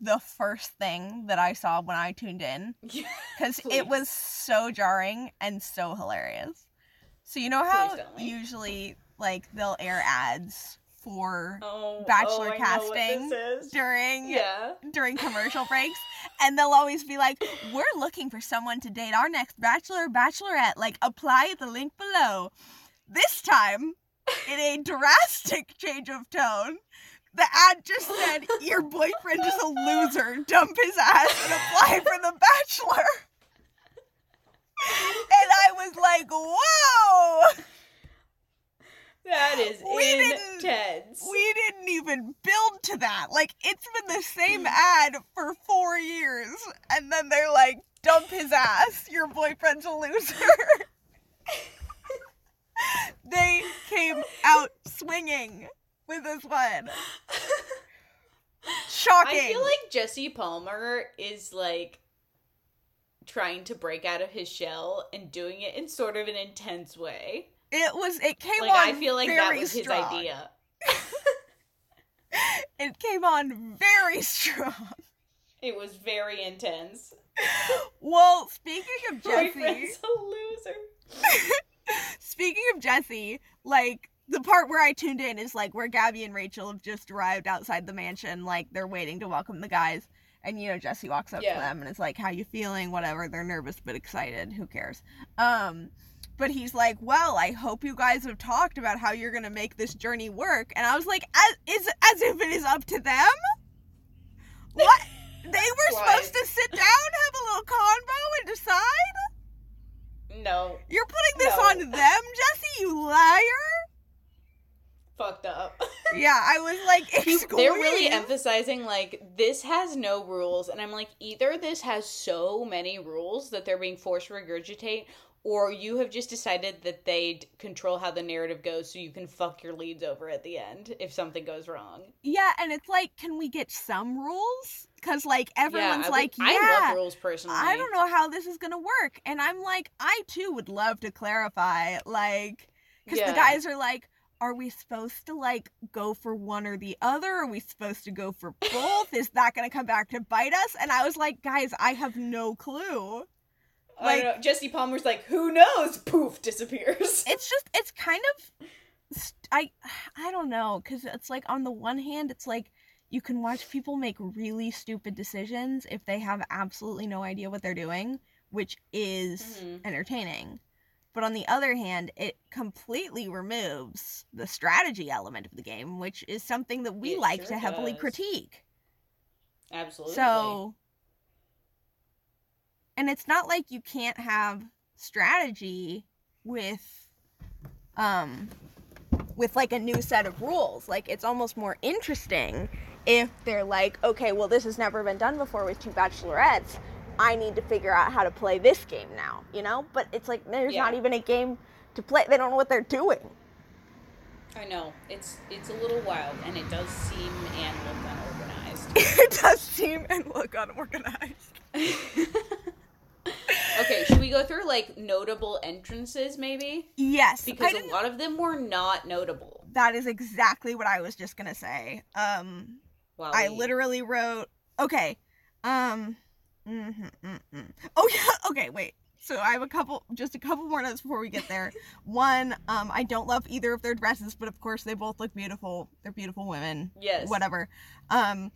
B: the first thing that i saw when i tuned in? Because it was so jarring and so hilarious. So you know how
A: Please tell me.
B: usually like they'll air ads for
A: Oh, oh
B: Bachelor
A: oh, know what
B: casting during
A: Yeah.
B: during commercial breaks, and they'll always be like, "We're looking for someone to date our next bachelor bachelorette. Like, apply at the link below." This time, in a drastic change of tone. The ad just said, Your boyfriend is a loser. Dump his ass and apply for The Bachelor. And I was like, Whoa!
A: That is
B: We didn't-
A: intense.
B: We didn't even build to that. Like, it's been the same ad for four years. And then they're like, Dump his ass. Your boyfriend's a loser. they came out swinging with this one. Shocking.
A: I feel like Jesse Palmer is like trying to break out of his shell and doing it in sort of an intense way.
B: It was. It came
A: Like
B: on.
A: I feel like that
B: very
A: was his
B: strong.
A: idea.
B: It came on very strong.
A: It was very intense.
B: Well, speaking of Jesse,
A: Boyfriend's a loser.
B: speaking of Jesse, like the part where I tuned in is like where Gabby and Rachel have just arrived outside the mansion, like they're waiting to welcome the guys. And you know, Jesse walks up
A: Yeah.
B: to them and it's like, How you feeling? Whatever. They're nervous but excited. Who cares? Um but he's like, Well, I hope you guys have talked about how you're gonna make this journey work. And I was like, as is as if it is up to them? What? They were
A: Why?
B: supposed to sit down, have a little convo, and decide?
A: No,
B: You're putting this
A: No.
B: on them, Jesse, you liar?
A: fucked up.
B: yeah, I was like,
A: He- they're really emphasizing like this has no rules and i'm like either this has so many rules that they're being forced to regurgitate or you have just decided that they control how the narrative goes so you can fuck your leads over at the end if something goes wrong
B: Yeah, and it's like, can we get some rules? Because like everyone's
A: would-
B: like, yeah,
A: i love rules personally
B: I don't know how this is gonna work, and I'm like, I too would love to clarify, like, because
A: Yeah.
B: the guys are like, are we supposed to like go for one or the other? Are we supposed to go for both? is that gonna come back to bite us? And I was like, guys, I have no clue.
A: I
B: like-
A: don't know. Jesse Palmer's like, who knows? Poof, disappears.
B: It's just, it's kind of, I, I don't know, because it's like on the one hand, it's like you can watch people make really stupid decisions if they have absolutely no idea what they're doing, which is
A: Mhm.
B: entertaining. But on the other hand, it completely removes the strategy element of the game, which is something that we
A: It
B: like
A: sure
B: to heavily
A: does.
B: critique.
A: Absolutely.
B: So, and it's not like you can't have strategy with, um, with like a new set of rules. Like it's almost more interesting if they're like, okay, well, this has never been done before with two bachelorettes. I need to figure out how to play this game now, you know? But it's like there's not even a game to play. They don't know what they're doing.
A: I know it's it's a little wild, and it does seem and look unorganized.
B: it does seem and look unorganized.
A: okay, should we go through like notable entrances, maybe?
B: Yes,
A: Because a lot of them were not notable.
B: that is exactly what I was just gonna say. Um,
A: Wow,
B: I
A: we-
B: literally wrote, okay, um, mhm, mm, mm. oh yeah, okay, wait. So I have a couple, just a couple more notes before we get there. One, um, I don't love either of their dresses, but of course they both look beautiful. They're beautiful women.
A: yes,
B: Whatever. Um,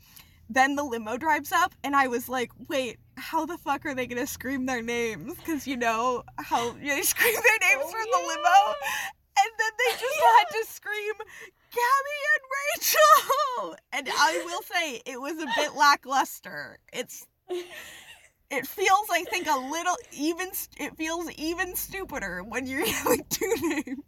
B: then the limo drives up, and I was like, wait, how the fuck are they gonna scream their names? Because you know how they scream their names
A: Oh,
B: from the limo, and then they just had to scream Gabby and Rachel. And I will say it was a bit lackluster. It's it feels I think a little even it feels even stupider when you're yelling two names.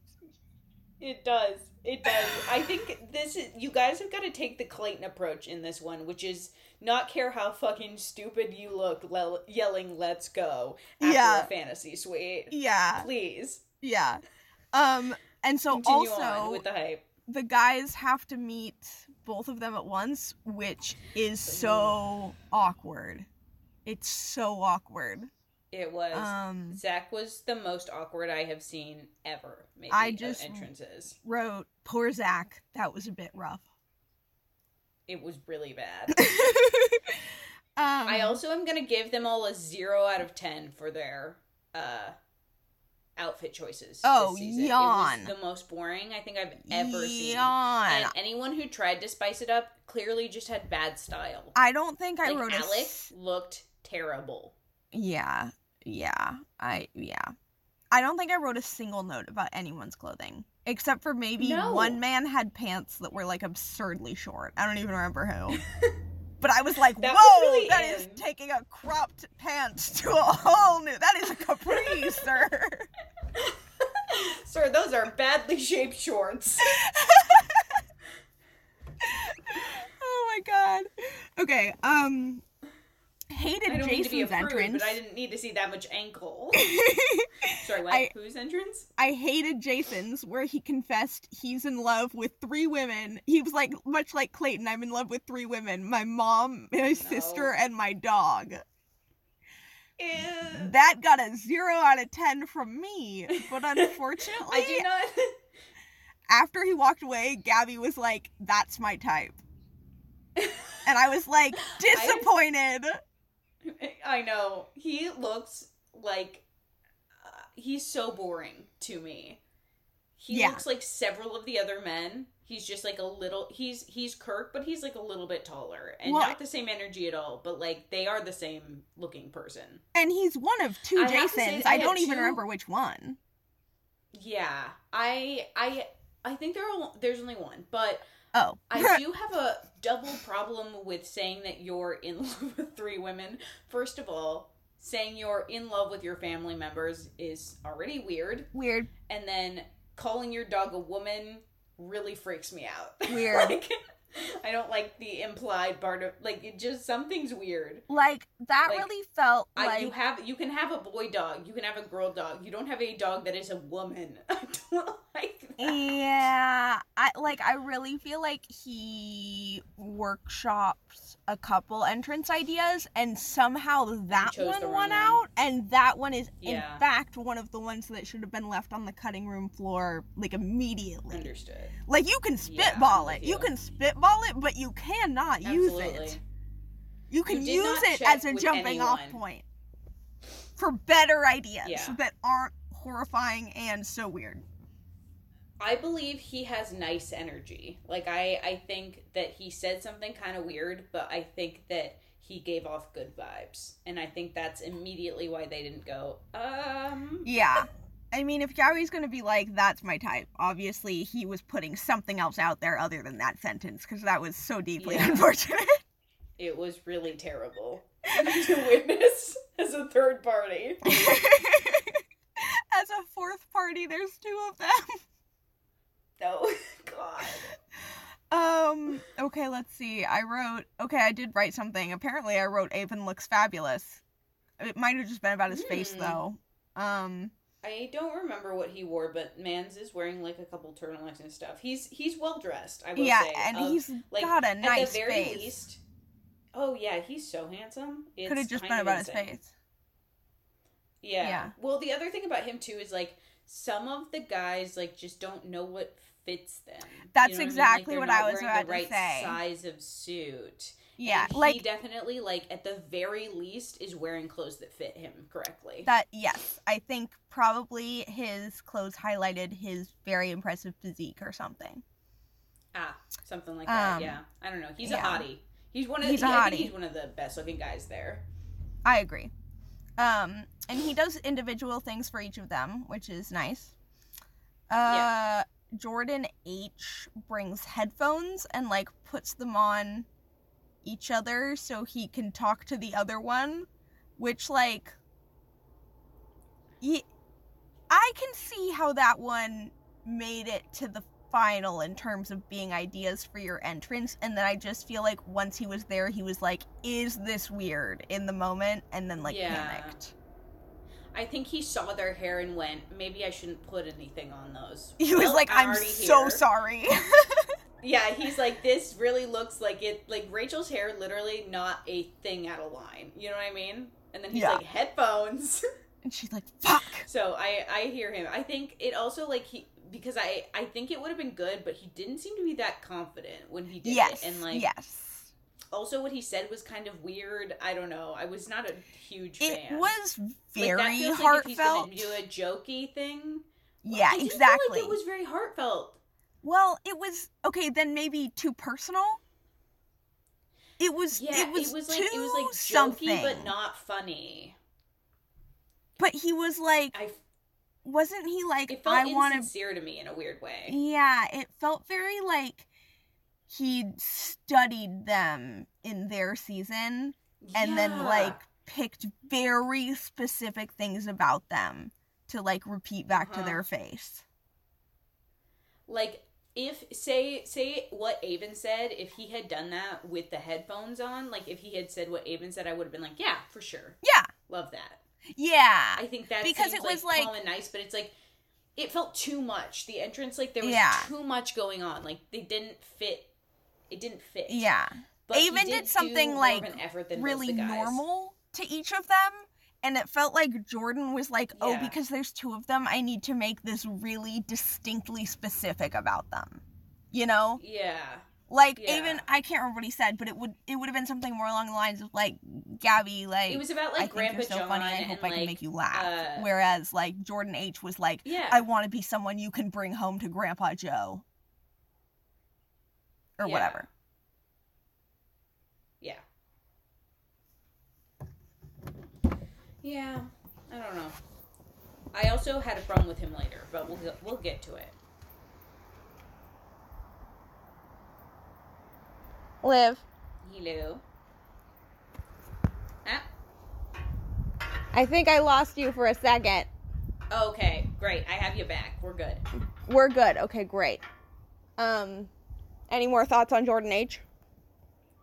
A: It does. It does. I think this is you guys have got to take the Clayton approach in this one, which is not care how fucking stupid you look le- yelling "Let's go" after
B: Yeah.
A: a fantasy suite.
B: Yeah,
A: Please
B: yeah. Um and so
A: continue
B: also
A: with the hype.
B: the guys have to meet both of them at once, which is so awkward. It's so awkward.
A: It was
B: Um
A: Zach was the most awkward I have seen ever. Maybe
B: I just-
A: entrances.
B: wrote poor Zach. That was a bit rough.
A: It was really bad.
B: um,
A: I also am gonna give them all a zero out of ten for their uh outfit choices.
B: Oh,
A: this season.
B: yawn.
A: It was the most boring I think I've ever seen.
B: yawn.
A: And anyone who tried to spice it up clearly just had bad style.
B: I don't think I
A: like
B: wrote a
A: Alec
B: s-
A: looked terrible.
B: Yeah, yeah, I yeah. I don't think I wrote a single note about anyone's clothing except for maybe
A: No.
B: one man had pants that were like absurdly short. I don't even remember who. But I was like,
A: That was
B: "Whoa,
A: really
B: that is
A: in.
B: taking a cropped pants to a whole new. That is a capri, sir."
A: Sir, those are badly shaped shorts.
B: oh my god. Okay, um hated
A: I don't need to be a
B: Jason's
A: prude,
B: entrance.
A: but I didn't need to see that much ankle. Sorry, what?
B: I-
A: Whose entrance?
B: I hated Jason's where he confessed he's in love with three women. He was like much like Clayton, I'm in love with three women. My mom, my sister, and my dog.
A: Ew.
B: That got a 0 out of 10 from me. But unfortunately,
A: I do not.
B: after he walked away, Gabby was like, "That's my type." And I was like, disappointed.
A: I know. He looks like uh, he's so boring to me. He
B: Yeah.
A: looks like several of the other men. He's just like a little he's he's Kirk, but he's like a little bit taller and
B: Well,
A: not the same energy at all, but like they are the same looking person.
B: And he's one of two
A: I have to say
B: Jasons.
A: I
B: I don't even
A: two-
B: remember which one.
A: Yeah. I I I think there are there's only one, but
B: Oh.
A: I do have a double problem with saying that you're in love with three women. First of all, saying you're in love with your family members is already weird.
B: Weird.
A: And then calling your dog a woman really freaks me out.
B: Weird.
A: like, I don't like the implied part of like it just something's weird.
B: Like that
A: Like,
B: really felt
A: I,
B: like
A: you have you can have a boy dog, you can have a girl dog. You don't have a dog that is a woman. I don't like that.
B: Yeah, I like I really feel like he workshops a couple entrance ideas and somehow that one won
A: one.
B: out and that one is
A: Yeah.
B: in fact one of the ones that should have been left on the cutting room floor like immediately.
A: Understood.
B: Like you can spitball
A: with
B: it. You
A: you.
B: can spitball it, but you cannot use
A: Absolutely.
B: it. You can
A: did
B: use it as a jumping off point for better ideas
A: Yeah.
B: that aren't horrifying and so weird.
A: I believe he has nice energy. Like I I think that he said something kind of weird, but I think that he gave off good vibes. And I think that's immediately why they didn't go, um
B: Yeah. I mean, if Gowie's gonna be like, that's my type, obviously he was putting something else out there other than that sentence, because that was so deeply
A: Yeah.
B: unfortunate.
A: it was really terrible to witness as a third party.
B: As a fourth party, there's two of them.
A: No. God.
B: Um, okay, let's see. I wrote, okay, I did write something. Apparently, I wrote Aven looks fabulous. It might have just been about his face,
A: Hmm.
B: though. Um,
A: I don't remember what he wore, but Mans is wearing like a couple turtlenecks and stuff. He's he's well dressed, I will
B: yeah,
A: say.
B: and
A: Of-
B: he's
A: like,
B: got a
A: at
B: nice
A: the very
B: face.
A: least. Oh yeah, he's so handsome. It's
B: Could have just been about his face.
A: Yeah.
B: Yeah.
A: Well, the other thing about him too is like some of the guys like just don't know what fits them.
B: That's
A: You know
B: exactly
A: what,
B: what
A: I
B: I
A: mean?
B: was
A: like, they're
B: about
A: not
B: to say.
A: right size of suit.
B: Yeah,
A: And he
B: like
A: definitely like at the very least is wearing clothes that fit him correctly.
B: that. Yes, I think probably his clothes highlighted his very impressive physique or something.
A: ah, something like that.
B: Um,
A: yeah. I don't know. He's
B: yeah.
A: a hottie. He's one of
B: He's
A: the, I think
B: hottie.
A: he's one of the best looking guys there.
B: I agree. Um, and he does individual things for each of them, which is nice. Uh,
A: Yeah.
B: Jordan H brings headphones and like puts them on each other so he can talk to the other one, which like, ye- I can see how that one made it to the final in terms of being ideas for your entrance and then I just feel like once he was there he was like is this weird in the moment and then like
A: Yeah.
B: panicked.
A: I think he saw their hair and went, maybe I shouldn't put anything on those.
B: He was
A: Well,
B: like I'm
A: already
B: so
A: here."
B: sorry.
A: Yeah, he's like, this really looks like it. Like Rachel's hair, literally not a thing out of line. You know what I mean? And then he's
B: Yeah.
A: like, headphones.
B: and she's like fuck.
A: so I I hear him. I think it also like he because I I think it would have been good, but he didn't seem to be that confident when he did
B: Yes.
A: it. And like
B: yes.
A: Also what he said was kind of weird. I don't know. I was not a huge
B: It
A: fan.
B: It was
A: Like,
B: very
A: that feels like if he's
B: heartfelt.
A: do a jokey thing.
B: yeah, exactly.
A: Like it was very heartfelt.
B: Well, it was okay. Then maybe too personal. It was.
A: Yeah,
B: it was,
A: like
B: too
A: it was like jokey
B: something.
A: but not funny.
B: But he was like,
A: I
B: wasn't he like?
A: it felt
B: I
A: insincere to me in a weird way.
B: Yeah, it felt very like he'd studied them in their season and then like picked very specific things about them to like repeat back to
A: Uh-huh.
B: their face.
A: like if say say what Aven said, if he had done that with the headphones on, like if he had said what Aven said, I would have been like, yeah, for sure,
B: Yeah.
A: love that.
B: Yeah.
A: I think that
B: Because it was,
A: like,
B: like-
A: calm and nice, but it's like it felt too much. The entrance, like there was
B: Yeah.
A: too much going on. Like they didn't fit. It didn't fit.
B: yeah.
A: but he
B: Aven did something, like,
A: an effort than
B: really
A: most of the guys.
B: normal to each of them. And it felt like Jordan was like, oh,
A: Yeah.
B: because there's two of them, I need to make this really distinctly specific about them. You know?
A: Yeah.
B: Like
A: Yeah.
B: even I can't remember what he said, but it would it would have been something more along the lines of like Gabby, like
A: It was about
B: I
A: like
B: think
A: Grandpa
B: you're so
A: John
B: funny. I
A: and
B: hope I can make you laugh.
A: uh,
B: Whereas like Jordan H was like,
A: yeah.
B: I want to be someone you can bring home to Grandpa Joe, or
A: Yeah.
B: whatever.
A: Yeah. Yeah, I don't know. I also had a problem with him later, but we'll we'll get to it.
B: Liv,
A: Hello. Ah,
B: I think I lost you for a second.
A: okay, great. I have you back. We're good.
B: We're good. Okay, great. Um, any more thoughts on Jordan H?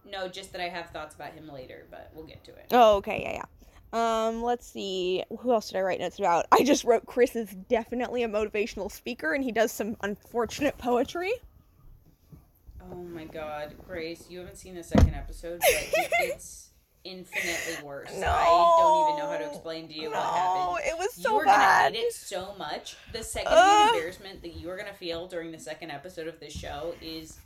A: No, just that I have thoughts about him later, but we'll get to it.
B: Oh, okay, yeah, yeah. Um, let's see. Who else did I write notes about? I just wrote Chris is definitely a motivational speaker, and he does some unfortunate poetry.
A: Oh my god, Grace, you haven't seen the second episode, but it's infinitely worse. I don't even know how to explain to you what happened.
B: Oh, it was so you
A: are
B: bad.
A: gonna hate it so much. The second
B: Ugh.
A: embarrassment that you are gonna feel during the second episode of this show is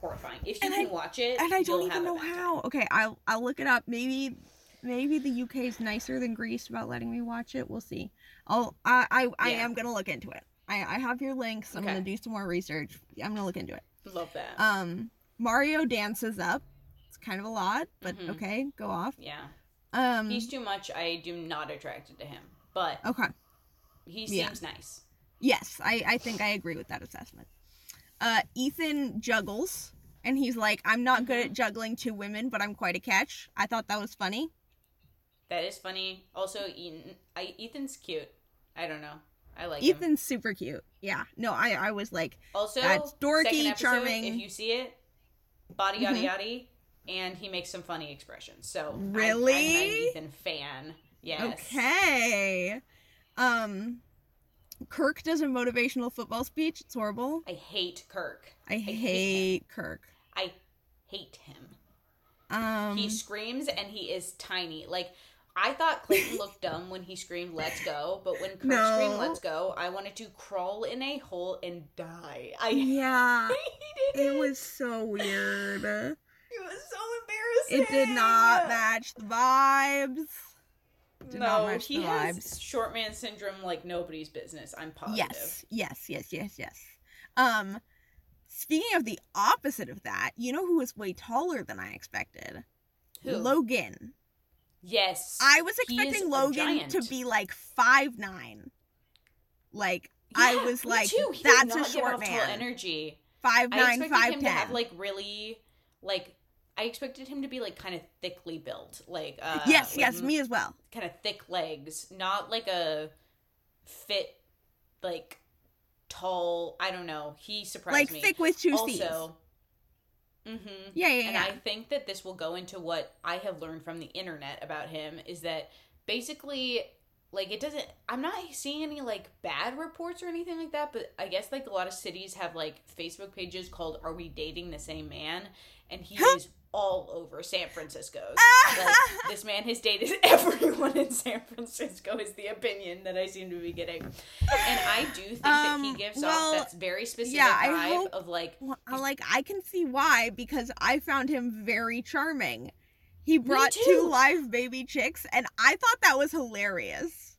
A: horrifying. If you can
B: I-
A: watch it,
B: and I don't even know
A: bad time.
B: how. Okay, I'll I'll look it up. Maybe maybe the UK is nicer than Greece about letting me watch it. We'll see. I'll I I, I am gonna look into it. I I have your links. I'm
A: Okay.
B: gonna do some more research. I'm gonna look into it.
A: Love that.
B: Um, Mario dances up. Kind of a lot, but
A: Mhm.
B: okay, go off.
A: yeah,
B: Um,
A: he's too much. I do not attracted to him, but
B: okay.
A: he
B: Yeah.
A: seems nice.
B: Yes, I, I think I agree with that assessment. Uh, Ethan juggles, and he's like, I'm not good at juggling two women, but I'm quite a catch. I thought that was funny.
A: That is funny. Also, Ethan, I, Ethan's cute. I don't know. I like him.
B: Ethan's super cute. Yeah. No, I, I was like,
A: Also,
B: That's dorky,
A: episode,
B: charming.
A: If you see it, body yada
B: Mhm.
A: yada, and he makes some funny expressions. So
B: Really?
A: I'm, an Ethan fan. Yes.
B: okay. Um, Kirk does a motivational football speech. It's horrible.
A: I hate Kirk.
B: I
A: hate
B: hate Kirk.
A: I hate him.
B: Um,
A: he screams and he is tiny. Like I thought Clayton looked dumb when he screamed "Let's go," but when Kirk
B: No.
A: screamed "Let's go," I wanted to crawl in a hole and die. I
B: yeah,
A: hated it.
B: it was so weird.
A: It was so embarrassing.
B: It did not match the vibes. Did not
A: no,
B: match
A: he
B: the
A: has
B: vibes.
A: short man syndrome like nobody's business. I'm positive.
B: Yes, yes, yes, yes, yes. Um, speaking of the opposite of that, you know who was way taller than I expected?
A: Who?
B: Logan.
A: Yes.
B: I was expecting Logan to be like five nine. Like I was like,
A: too. He
B: that's
A: does
B: a
A: not give
B: short
A: off tall
B: man.
A: energy.
B: Five
A: I expected
B: five
A: him to have like really, like I expected him to be like kind of thickly built, like uh,
B: yes,
A: like,
B: yes, me as well.
A: kind of thick legs, not like a fit, like tall. I don't know. He surprised
B: Like
A: me.
B: thick with two C's.
A: also, hmm
B: Yeah, yeah,
A: and
B: yeah.
A: I think that this will go into what I have learned from the internet about him is that basically like it doesn't I'm not seeing any like bad reports or anything like that, but I guess like a lot of cities have like Facebook pages called Are We Dating the Same Man? And he is all over San Francisco. like this man has dated everyone in San Francisco is the opinion that I seem to be getting. And I do think that he
B: Um,
A: gives
B: well,
A: off that very specific
B: yeah, I
A: vibe
B: hope-
A: of like
B: like I can see why because I found him very charming. He brought two live baby chicks, and I thought that was hilarious.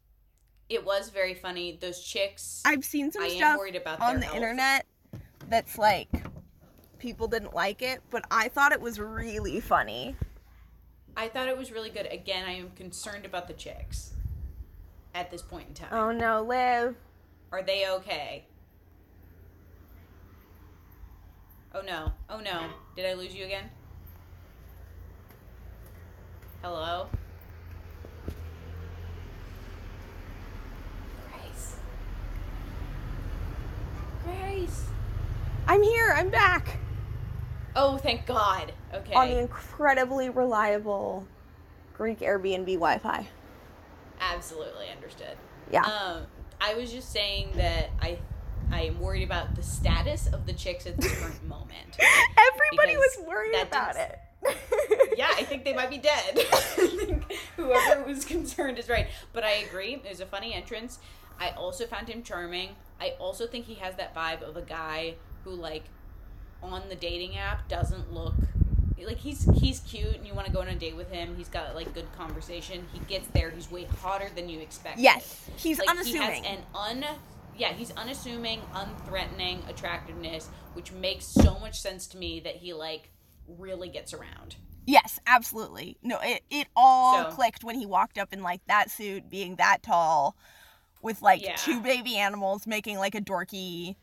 A: it was very funny. Those chicks
B: I've seen some
A: I
B: stuff
A: worried about
B: on the
A: health.
B: internet that's like people didn't like it, but I thought it was really funny.
A: I thought it was really good. Again, I am concerned about the chicks at this point in time.
B: Oh no, Liv.
A: Are they okay? Oh no. Oh no. Did I lose you again? Hello? Grace. Grace.
B: I'm here. I'm back
A: Oh, thank God. Okay.
B: on the incredibly reliable Greek Airbnb Wi-Fi.
A: Absolutely understood.
B: Yeah.
A: Um, I was just saying that I I am worried about the status of the chicks at this current moment.
B: Everybody was worried about it.
A: Yeah, I think they might be dead. I think whoever was concerned is right. But I agree. It was a funny entrance. I also found him charming. I also think he has that vibe of a guy who like on the dating app doesn't look like he's he's cute and you want to go on a date with him. He's got like good conversation. He gets there. He's way hotter than you expect.
B: Yes, he's
A: like
B: unassuming.
A: he has an un yeah he's unassuming unthreatening attractiveness which makes so much sense to me that he like really gets around
B: Yes, absolutely. No, it it all
A: So-
B: clicked when he walked up in like that suit, being that tall, with like
A: Yeah.
B: two baby animals, making like a dorky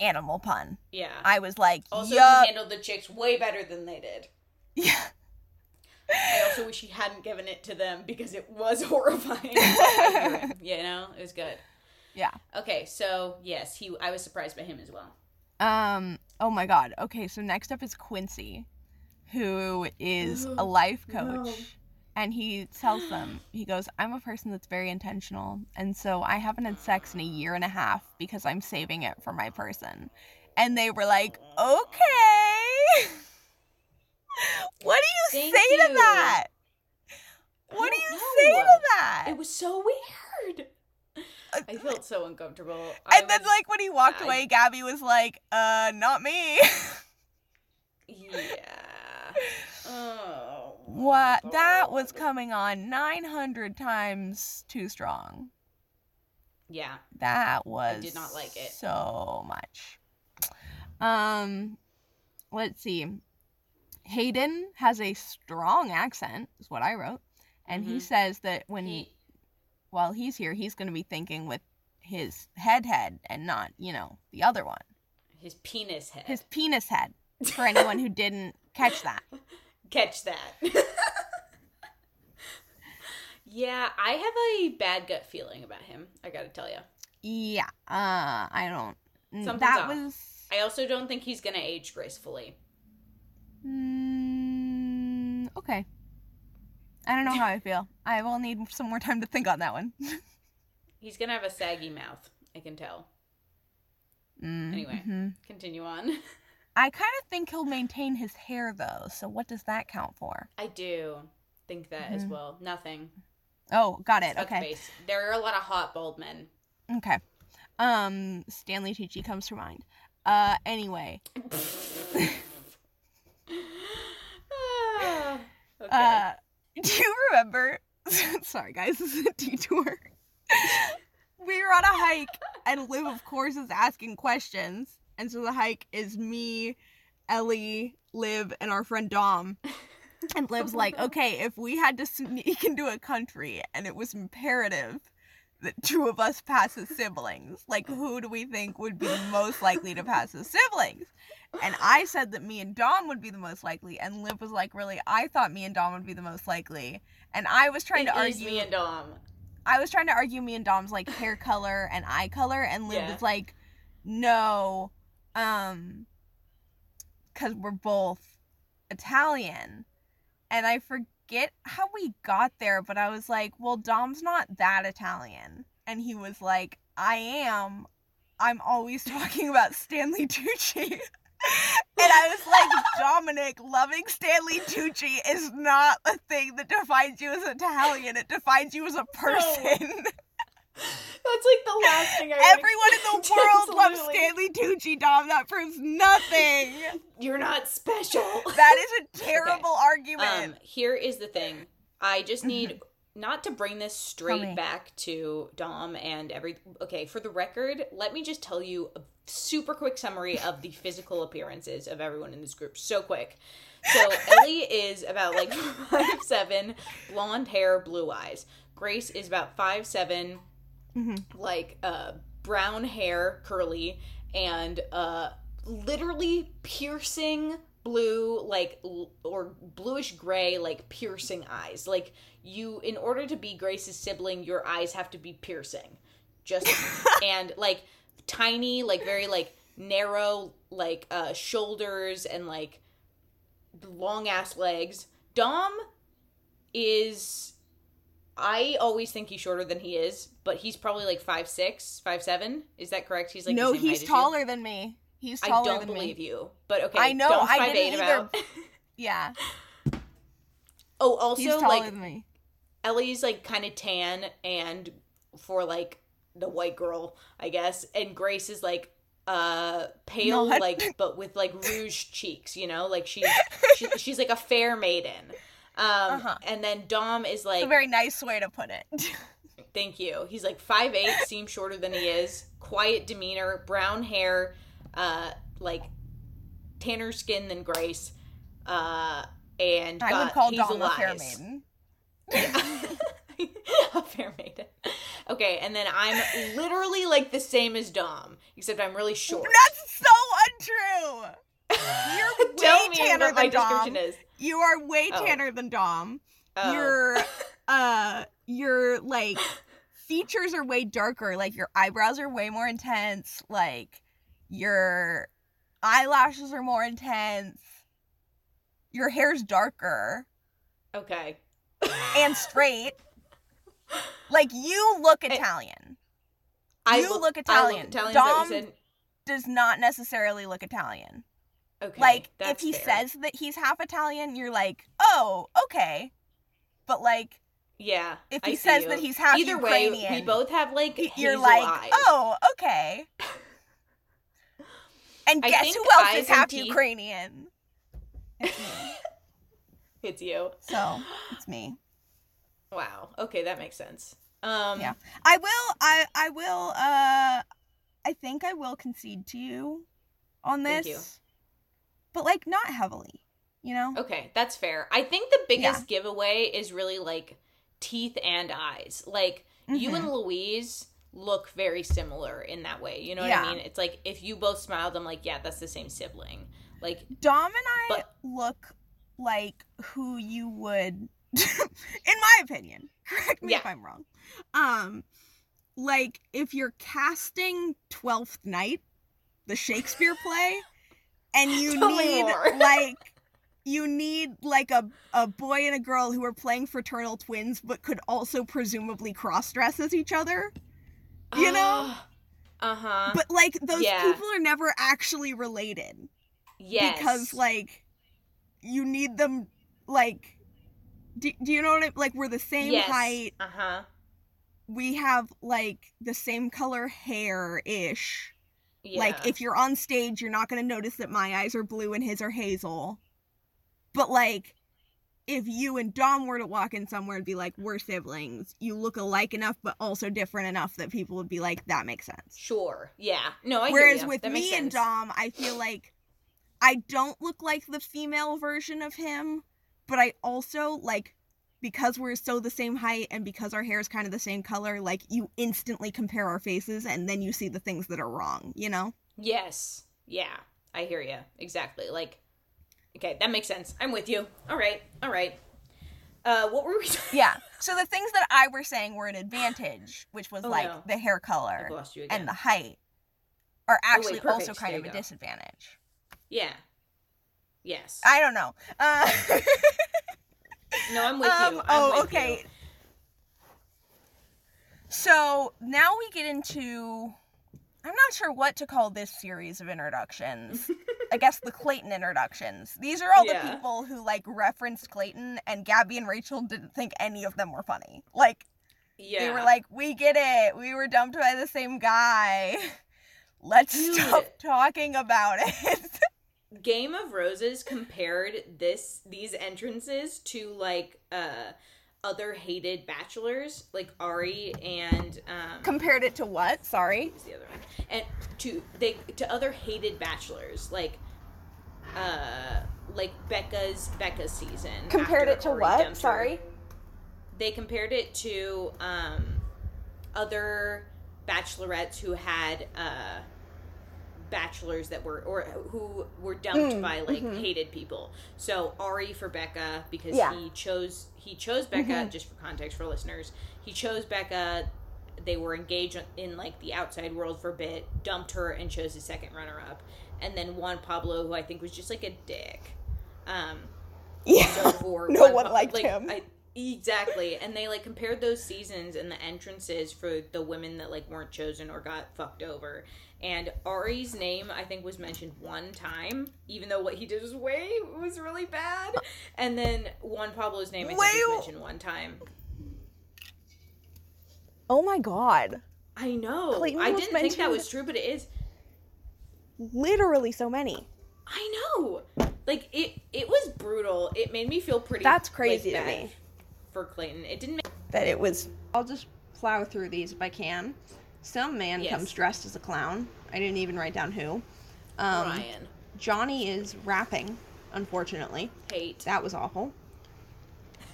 B: animal pun.
A: yeah
B: I was like,
A: also
B: yup.
A: he handled the chicks way better than they did
B: Yeah.
A: i also wish he hadn't given it to them because it was horrifying you know it was good
B: Yeah.
A: okay so yes he i was surprised by him as well
B: Um. Oh my God. Okay. So next up is Quincy, who is a life coach.
A: No.
B: And he tells them, he goes, I'm a person that's very intentional. And so I haven't had sex in a year and a half because I'm saving it for my person. And they were like, okay. what do you
A: Thank
B: say to that? What do you say to that?
A: It was so weird. I felt so uncomfortable.
B: and
A: I
B: then,
A: was-
B: like, when he walked
A: I-
B: away, Gabby was like, uh, not me.
A: yeah. Oh.
B: What? That was coming on 900 times too strong.
A: Yeah.
B: That was I
A: did not like it.
B: so much. Um, let's see. Hayden has a strong accent, is what I wrote, and he
A: Mhm.
B: says that when
A: He,
B: while he's here, he's going to be thinking with his head head and not, you know, the other one,
A: his penis head.
B: his penis head. For anyone who didn't catch that,
A: Catch that. yeah, I have a bad gut feeling about him. I gotta tell you.
B: yeah, uh, I don't. mm,
A: Something's
B: that
A: off.
B: was.
A: I also don't think he's gonna age gracefully.
B: Mm, okay. I don't know how I feel. I will need some more time to think on that one.
A: He's gonna have a saggy mouth. I can tell.
B: Mm,
A: Anyway.
B: mhm.
A: Continue on.
B: I kind of think he'll maintain his hair though. So what does that count for?
A: I do think that as
B: Mhm.
A: well. Nothing.
B: Oh, got it. Okay.
A: base. There are a lot of hot bald men.
B: Okay. Um, Stanley Tucci comes to mind. Uh, anyway,
A: Ah, okay.
B: uh, do you remember? Sorry, guys, this is a detour. we were on a hike, and Liv, of course, is asking questions, and so the hike is me, Ellie, Liv, and our friend Dom. And Liv's like, oh okay, if we had to sneak into a country and it was imperative that two of us pass as siblings, like who do we think would be most likely to pass as siblings? And I said that me and Dom would be the most likely, and Liv was like, really, I thought me and Dom would be the most likely. And I was trying
A: It
B: to
A: is
B: argue
A: me and Dom.
B: I was trying to argue me and Dom's like hair color and eye color, and Liv
A: Yeah.
B: was like, no, um, because we're both Italian. And I forget how we got there, but I was like, well, Dom's not that Italian. And he was like, I am. I'm always talking about Stanley Tucci. and I was like, Dominic, loving Stanley Tucci is not a thing that defines you as Italian. It defines you as a person.
A: That's like the last thing I would
B: Everyone in the world loves
A: Absolutely.
B: Stanley Tucci, Dom. That proves nothing.
A: You're not special.
B: That is a terrible argument.
A: Um, here is the thing. I just need not to bring this.
B: Tell me.
A: straight back to Dom and every. Okay, for the record, let me just tell you a super quick summary of the physical appearances of everyone in this group. So quick. So Ellie is about like five seven, blonde hair, blue eyes. Grace is about five seven,
B: Mhm.
A: like uh brown hair, curly, and uh literally piercing blue like l- or bluish gray like piercing eyes. Like you in order to be grace's sibling your eyes have to be piercing. Just and like tiny like very like narrow like uh shoulders and like long ass legs. Dom is i always think he's shorter than he is but he's probably like five six five seven is that correct he's like
B: no, he's taller than me. He's
A: I don't
B: than
A: believe
B: me.
A: you, but okay.
B: I know, I didn't
A: about.
B: Yeah,
A: oh, also
B: he's taller
A: like
B: than me.
A: Ellie's like kind of tan and for like the white girl, I guess, and Grace is like uh pale
B: Not-
A: like but with like rouge cheeks, you know, like she's she, she's like a fair maiden. Um
B: Uh-huh.
A: and then Dom is
B: It's a very nice way to put it.
A: Thank you. He's like five eight, seems shorter than he is. Quiet demeanor, brown hair, uh, like tanner skin than Grace. Uh, and
B: I
A: got
B: would call Dom a fair maiden.
A: a fair maiden. Okay, and then I'm literally like the same as Dom, except I'm really short.
B: That's so untrue. You're
A: Tell
B: way
A: me
B: tanner
A: what my
B: than Dom.
A: description is.
B: You are way
A: Oh.
B: tanner than Dom.
A: Oh.
B: Your uh your like features are way darker. Like your eyebrows are way more intense. Like your eyelashes are more intense. Your hair's darker
A: Okay.
B: and straight. Like you look Italian.
A: I
B: You look Italian.
A: I look Italian. is that what
B: Dom- Does not necessarily look Italian.
A: Okay.
B: like if he
A: fair.
B: says that he's half Italian, you're like, "Oh, okay." But like
A: yeah.
B: if he
A: see
B: says that he's half
A: Either way,
B: Ukrainian,
A: we both have like
B: you're like,
A: eyes.
B: "Oh, okay." And guess who else is half
A: teeth-
B: Ukrainian? It's me.
A: It's you.
B: So, it's me.
A: Wow. Okay, that makes sense. Um
B: Yeah. I will I I will uh I think I will concede to you on this.
A: You.
B: But like not heavily, you know?
A: Okay, that's fair. I think the biggest giveaway is really like teeth and eyes. Like you
B: Mhm.
A: and Louise look very similar in that way. You know what
B: Yeah.
A: I mean? It's like if you both smiled, I'm like, yeah, that's the same sibling. Like
B: Dom and I
A: But-
B: look like who you would in my opinion. Correct me if I'm wrong. Um like if you're casting 12th Night, the Shakespeare play, and you
A: Tell
B: need like you need like a, a boy and a girl who are playing fraternal twins but could also presumably cross dress as each other. You know?
A: Uh huh.
B: But like those
A: Yeah.
B: people are never actually related
A: yes.
B: because like you need them like do, do you know what I like we're the same
A: yes.
B: height
A: Uh huh.
B: we have like the same color hair ish
A: Yeah.
B: like if you're on stage you're not going to notice that my eyes are blue and his are hazel but like if you and Dom were to walk in somewhere and be like we're siblings you look alike enough but also different enough that people would be like that makes sense
A: Sure. Yeah. No, I
B: Whereas with me and. Dom, I feel like I don't look like the female version of him, but I also like because we're so the same height and because our hair is kind of the same color, like you instantly compare our faces and then you see the things that are wrong, you know?
A: Yes. Yeah. I hear you. Exactly. Like, okay, that makes sense. I'm with you. All right. All right. Uh, what were we?
B: Yeah. So the things that I were saying were an advantage, which was
A: Oh,
B: like
A: no.
B: the hair color
A: lost you again.
B: and the height, are
A: Oh, wait,
B: actually also kind
A: There
B: of a
A: go.
B: disadvantage.
A: yeah. Yes.
B: I don't know. Uh,
A: no, I'm with
B: Um,
A: you. I'm
B: oh,
A: with
B: okay.
A: you.
B: So now we get into. I'm not sure what to call this series of introductions. I guess the Clayton introductions. These are all
A: Yeah.
B: the people who like referenced Clayton, and Gabby and Rachel didn't think any of them were funny. Like
A: Yeah.
B: they were like, "We get it. We were dumped by the same guy. Let's
A: Dude.
B: stop talking about it."
A: Game of Roses compared this these entrances to like uh other hated bachelors like Ari and um
B: Compared it to what? Sorry.
A: the other one and to they to other hated bachelors like uh like Becca's Becca's season
B: Compared it to
A: Ari
B: what? Sorry.
A: they compared it to um other bachelorettes who had uh bachelors that were or who were dumped
B: Mm,
A: by like
B: mhm.
A: hated people so ari for becca because
B: Yeah.
A: he chose he chose becca
B: Mhm.
A: just for context for listeners he chose becca they were engaged in like the outside world for a bit dumped her and chose his second runner up and then juan pablo who i think was just like a dick um
B: Yeah.
A: so for
B: No
A: Juan
B: one
A: Pa-
B: liked
A: like,
B: him.
A: I, exactly, and they like compared those seasons and the entrances for the women that like weren't chosen or got fucked over. And Ari's name I think was mentioned one time, even though what he did was way was really bad. And then Juan Pablo's name I think
B: Way-
A: was mentioned one time.
B: Oh my god.
A: I know.
B: Clayton
A: I
B: was
A: didn't think that
B: mentioned-
A: was true, but it is.
B: Literally so many.
A: I know. Like it, it was brutal. It made me feel pretty.
B: That's
A: like,
B: crazy to
A: bad
B: me.
A: For Clayton, it didn't. Make,
B: that it was. I'll just plow through these if I can. Some man
A: Yes.
B: comes dressed as a clown. I didn't even write down who. Um,
A: Ryan
B: Johnny is rapping, unfortunately.
A: hate.
B: That was awful.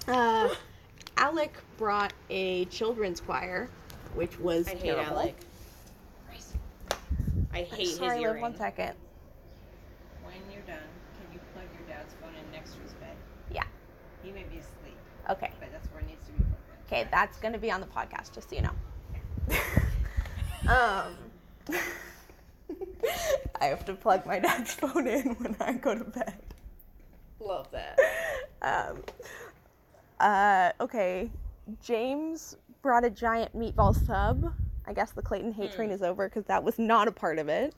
B: Uh, Alec brought a children's choir, which was
A: I hate. Alec. I hate
B: Sorry,
A: his
B: Liv,
A: earring.
B: one second.
C: When you're done, can you plug your dad's phone in next to his bed?
B: Yeah.
C: He may be asleep,
B: Okay.
C: but that's where it needs to be plugged in.
B: Okay, that's gonna be on the podcast, just so you know. um. I have to plug my dad's phone in when I go to bed.
A: Love that.
B: Um, uh, okay. James brought a giant meatball sub. I guess the Clayton hate train is over because that was not a part of it.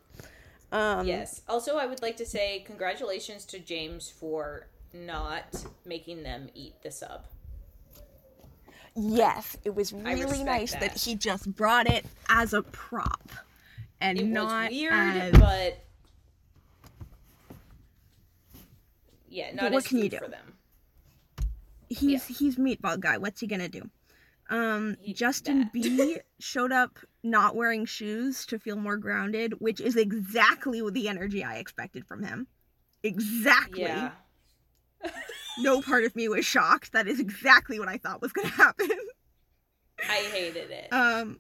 B: Um,
A: Yes. Also, I would like to say congratulations to James for not making them eat the sub.
B: Yes, it was really nice that.
A: that.
B: he just brought it as a prop and
A: It
B: not
A: weird,
B: as
A: but yeah, not
B: what
A: as
B: can you do?
A: for them.
B: he's he's meatball guy. What's he gonna do? Um,
A: He-
B: Justin
A: that.
B: B showed up not wearing shoes to feel more grounded, which is exactly the energy I expected from him. Exactly.
A: Yeah.
B: No part of me was shocked. That is exactly what I thought was gonna happen.
A: I hated it.
B: Um.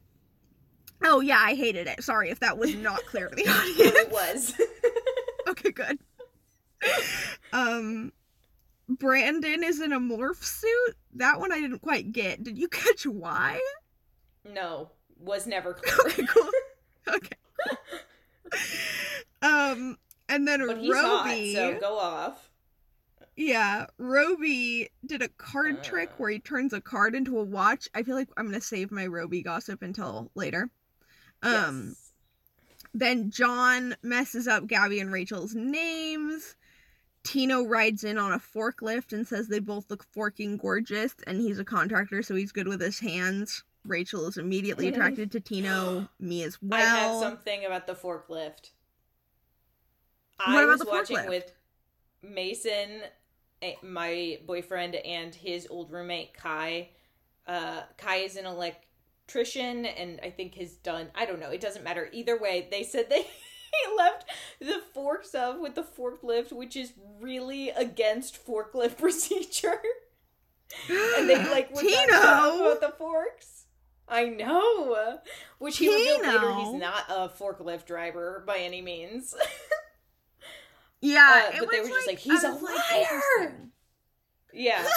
B: Oh yeah, I hated it. Sorry if that was not clear to the audience.
A: it was.
B: okay, good. Um, Brandon is in a morph suit. That one I didn't quite get. Did you catch why?
A: no, was never clear.
B: Okay, cool. Okay. um, and then
A: But hot,
B: Roby,
A: so go off.
B: Yeah, Roby did a card trick
A: Uh.
B: where he turns a card into a watch. I feel like I'm gonna save my Roby gossip until later. Um,
A: yes.
B: Then John messes up Gabby and Rachel's names. Tino rides in on a forklift and says they both look forking gorgeous, and he's a contractor, so he's good with his hands. Rachel is immediately attracted to Tino, me as well.
A: I have something about the forklift.
B: What
A: I
B: about
A: was
B: the
A: watching
B: forklift?
A: with Mason, my boyfriend, and his old roommate Kai. Uh, Kai is an electrician, and I think has done. I don't know. It doesn't matter. Either way, they said they he left the forks up with the forklift, which is really against forklift procedure. and they like not about the forks. I know. Which he revealed later he's not a forklift driver by any means.
B: Yeah,
A: Uh, but they were just like, "He's a
B: like,
A: liar!" yeah.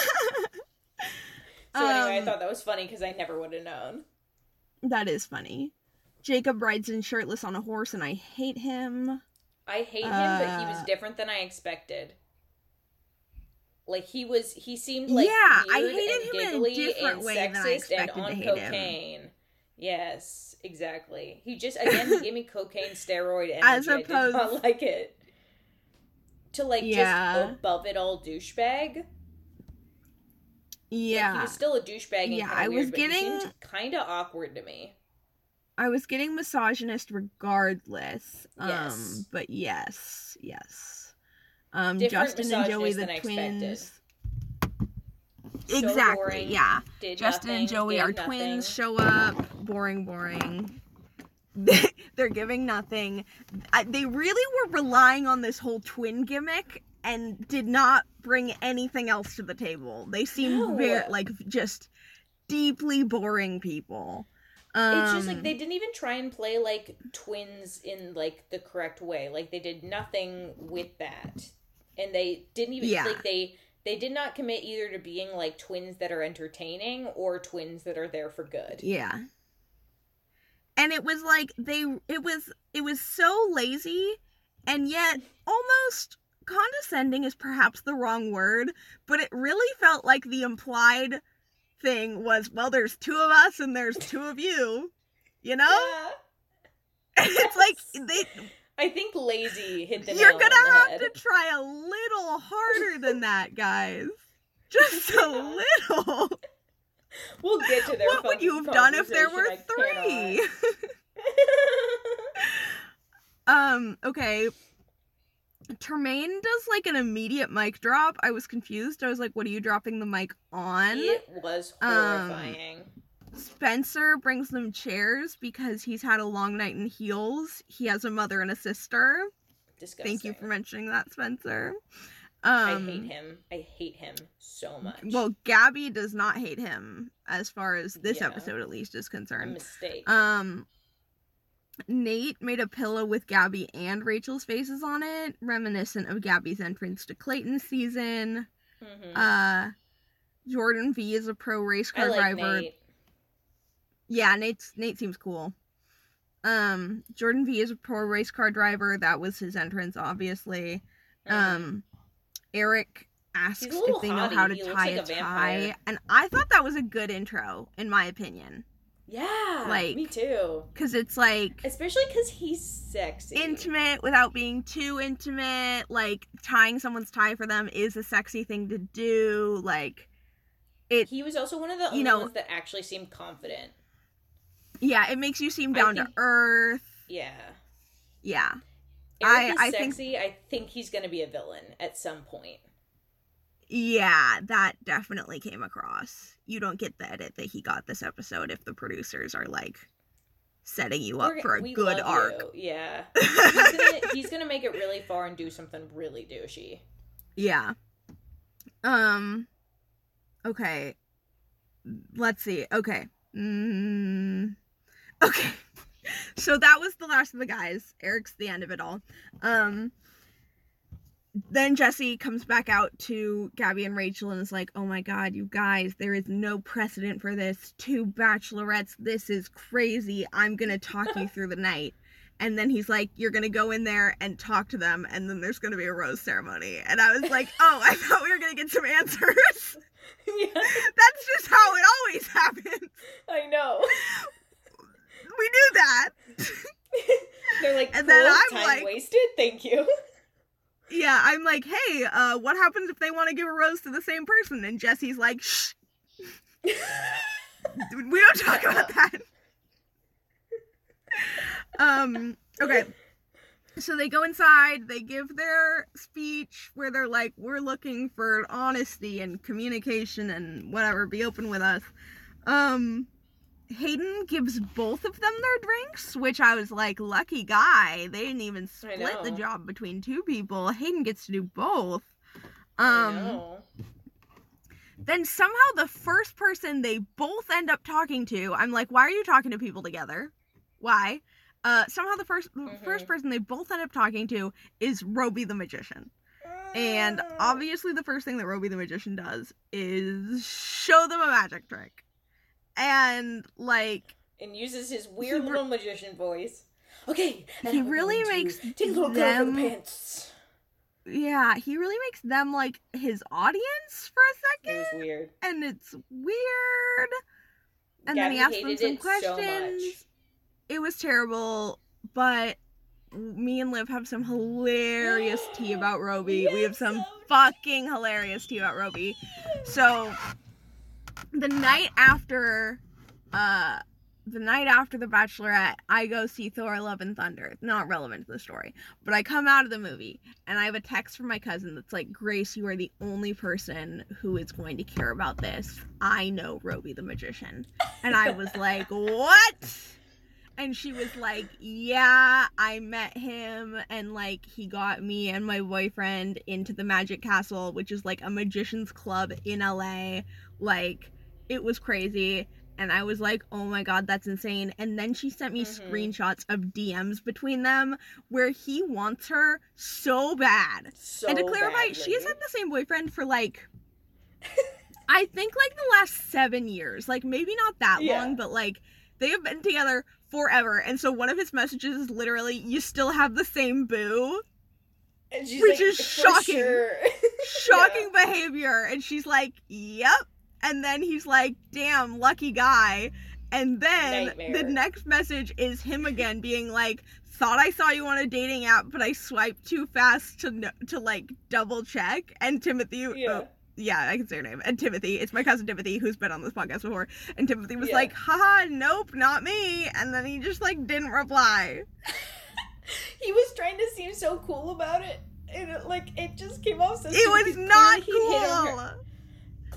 A: So anyway, I
B: Um,
A: thought that was funny because I never would have known.
B: That is funny. Jacob rides in shirtless on a horse, and I hate him.
A: I hate him, but he was
B: Uh,
A: different than I expected. Like he was, he seemed like
B: Yeah, I hated him in a different way than I
A: sexist and
B: expected to
A: on
B: hate him.
A: cocaine. Yes, exactly. He just again he gave me cocaine steroid energy.
B: As
A: I did not like it. To like
B: Yeah.
A: just above it all douchebag.
B: Yeah,
A: Like, he was still a douchebag.
B: Yeah, I was
A: weird,
B: getting-
A: kind of awkward to me.
B: I was getting misogynist regardless. Um,
A: Yes.
B: but yes, yes. Um,
A: Different
B: Justin and Joey, the
A: than I expected.
B: twins.
A: So
B: exactly.
A: boring,
B: Yeah. Justin and Joey are
A: nothing.
B: twins. Show up. Boring, boring. They're giving nothing. I, they really were relying on this whole twin gimmick and did not bring anything else to the table. They seemed
A: No.
B: very like just deeply boring people. Um,
A: it's just like they didn't even try and play like twins in like the correct way. Like they did nothing with that, and they didn't even
B: Yeah.
A: like they they did not commit either to being like twins that are entertaining or twins that are there for good.
B: Yeah. And it was like they it was it was so lazy and yet almost condescending is perhaps the wrong word, but it really felt like the implied thing was well there's two of us and there's two of you. You know?
A: Yeah.
B: It's like they
A: I think lazy hit the
B: you're gonna
A: the
B: have
A: head.
B: to try a little harder than that, guys. Just a little.
A: We'll get to their
B: What would you have done if there were three? Um, okay. Termaine does like an immediate mic drop. I was confused. I was like, what are you dropping the mic on?
A: it was
B: Um,
A: horrifying.
B: Spencer brings them chairs because he's had a long night in heels. He has a mother and a sister.
A: Disgusting.
B: Thank you for mentioning that, Spencer. Um,
A: I hate him. I hate him so much.
B: Well, Gabby does not hate him as far as this
A: Yeah.
B: episode at least is
A: a
B: concerned.
A: mistake.
B: Um Nate made a pillow with Gabby and Rachel's faces on it, reminiscent of Gabby's entrance to Clayton's season.
A: Mhm.
B: Uh Jordan V is a pro race car
A: like
B: driver.
A: Nate.
B: Yeah, Nate's Nate seems cool. Um, Jordan V is a pro race car driver. That was his entrance, obviously. Um, Eric asks
A: He's a little
B: if they know how to.
A: He
B: tie
A: like
B: a,
A: a
B: tie, and I thought that was a good intro, in my opinion,
A: yeah,
B: like-
A: me too.
B: because it's like
A: Especially because he's sexy.
B: intimate without being too intimate. Like tying someone's tie for them is a sexy thing to do. Like it,
A: He was also one of the only
B: You know-
A: ones that actually seemed confident.
B: yeah, it makes you seem down
A: think-
B: to earth.
A: Yeah.
B: Yeah,
A: Eric
B: I- I think-
A: sexy. I think he's gonna be a villain at some point.
B: yeah, that definitely came across. You don't get the edit that he got this episode if the producers are like setting you up
A: We're-
B: for a good arc.
A: you. Yeah. He's gonna, he's gonna make it really far and do something really douchey.
B: Yeah. Um. Okay. Let's see. Okay. Mm, okay. so that was the last of the guys. Eric's the end of it all. Um. Then Jesse comes back out to Gabby and Rachel and is like, "Oh my God, you guys! There is no precedent for this. Two bachelorettes. This is crazy. I'm gonna talk you through the night." And then he's like, You're gonna go in there and talk to them, and then there's gonna be a rose ceremony. And I was like, Oh, I thought we were gonna get some answers.
A: yeah,
B: That's just how it always happens.
A: I know.
B: We knew that.
A: They're like,
B: And
A: cool,
B: then I'm
A: time
B: like-
A: wasted. Thank you.
B: yeah, I'm like, Hey, uh, what happens if they want to give a rose to the same person? And Jesse's like, Shh, we don't talk about that. um, okay. So they go inside, they give their speech where they're like, We're looking for honesty and communication and whatever, be open with us. Um Hayden gives both of them their drinks, which I was like, lucky guy. They didn't even split the job between two people. Hayden gets to do both. Um then somehow the first person they both end up talking to, I'm like, why are you talking to people together? Why? Uh, somehow the 1st the first person they both end up talking to is Roby the magician, and obviously the first thing that Roby the magician does is show them a magic trick, and like
A: and uses his weird
B: He re-
A: little magician voice. Okay,
B: He really
A: going to
B: makes
A: take a little for the
B: them-
A: pants.
B: yeah, he really makes them like his audience for a
A: It
B: second,
A: was weird.
B: and it's weird. And then he
A: Gabby
B: asks them some
A: it so
B: questions. it was terrible, but me and Liv have some hilarious tea about Roby. we have some
A: so
B: fucking hilarious tea about Roby. So the night after uh the night after the bachelorette i go see thor love and thunder. Not relevant to the story. But i come out of the movie and i have a text from my cousin that's like grace you are the only person who is going to care about this. I know roby the magician. And i was like what? And she was like yeah i met him and like he got me and my boyfriend into the magic castle which is like a magician's club in la like it was crazy and I was like, "Oh my god, that's insane." And then she sent me
A: Mhm.
B: screenshots of DMs between them where he wants her so bad.
A: So
B: and to clarify, she has
A: badly.
B: had the same boyfriend for like I think like the last 7 years. Like maybe not that
A: Yeah.
B: long, but like they have been together forever. And so one of his messages is literally, "You still have the same boo."
A: And she's
B: which
A: like,
B: is shocking.
A: sure."
B: shocking behavior and she's like yep and then he's like damn lucky guy and then
A: Nightmare.
B: the next message is him again being like thought i saw you on a dating app but i swiped too fast to to like double check and timothy oh,
A: Yeah.
B: oh, yeah i can say her name and timothy it's my cousin timothy who's been on this podcast before and timothy was
A: Yeah.
B: like haha nope not me and then he just like didn't reply
A: he was trying to seem so cool about it. And it, like it just came off so
B: it was not
A: clearly he'd hit her-
B: cool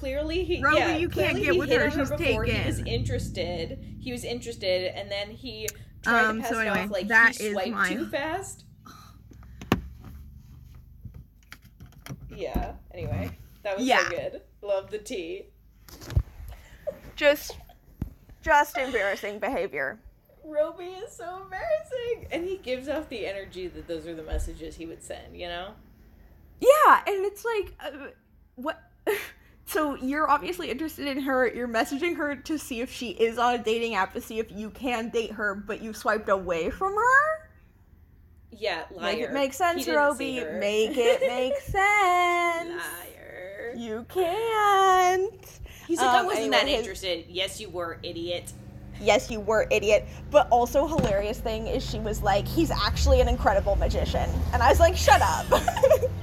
A: Clearly he
B: Roby,
A: yeah,
B: you can't get
A: he
B: with her, she's
A: before He was interested. He was interested and then he tried
B: Um,
A: to pass
B: so
A: it
B: anyway,
A: off like
B: that
A: he swiped
B: my-
A: too fast. Yeah. Anyway, that was
B: Yeah.
A: so good. Love the tea.
B: just just embarrassing behavior
A: Roby is so embarrassing, and he gives off the energy that those are the messages he would send. You know.
B: yeah and it's like uh, what so you're obviously interested in her. You're messaging her to see if she is on a dating app to see if you can date her, but you swiped away from her.
A: Yeah, liar.
B: Make it make sense, Roby. Make it make sense.
A: liar.
B: You can't.
A: He's like, I
B: Um,
A: wasn't
B: anyway,
A: that interested. Yes, you were, idiot.
B: Yes, you were idiot. But also hilarious thing is she was like, he's actually an incredible magician, and I was like, shut up.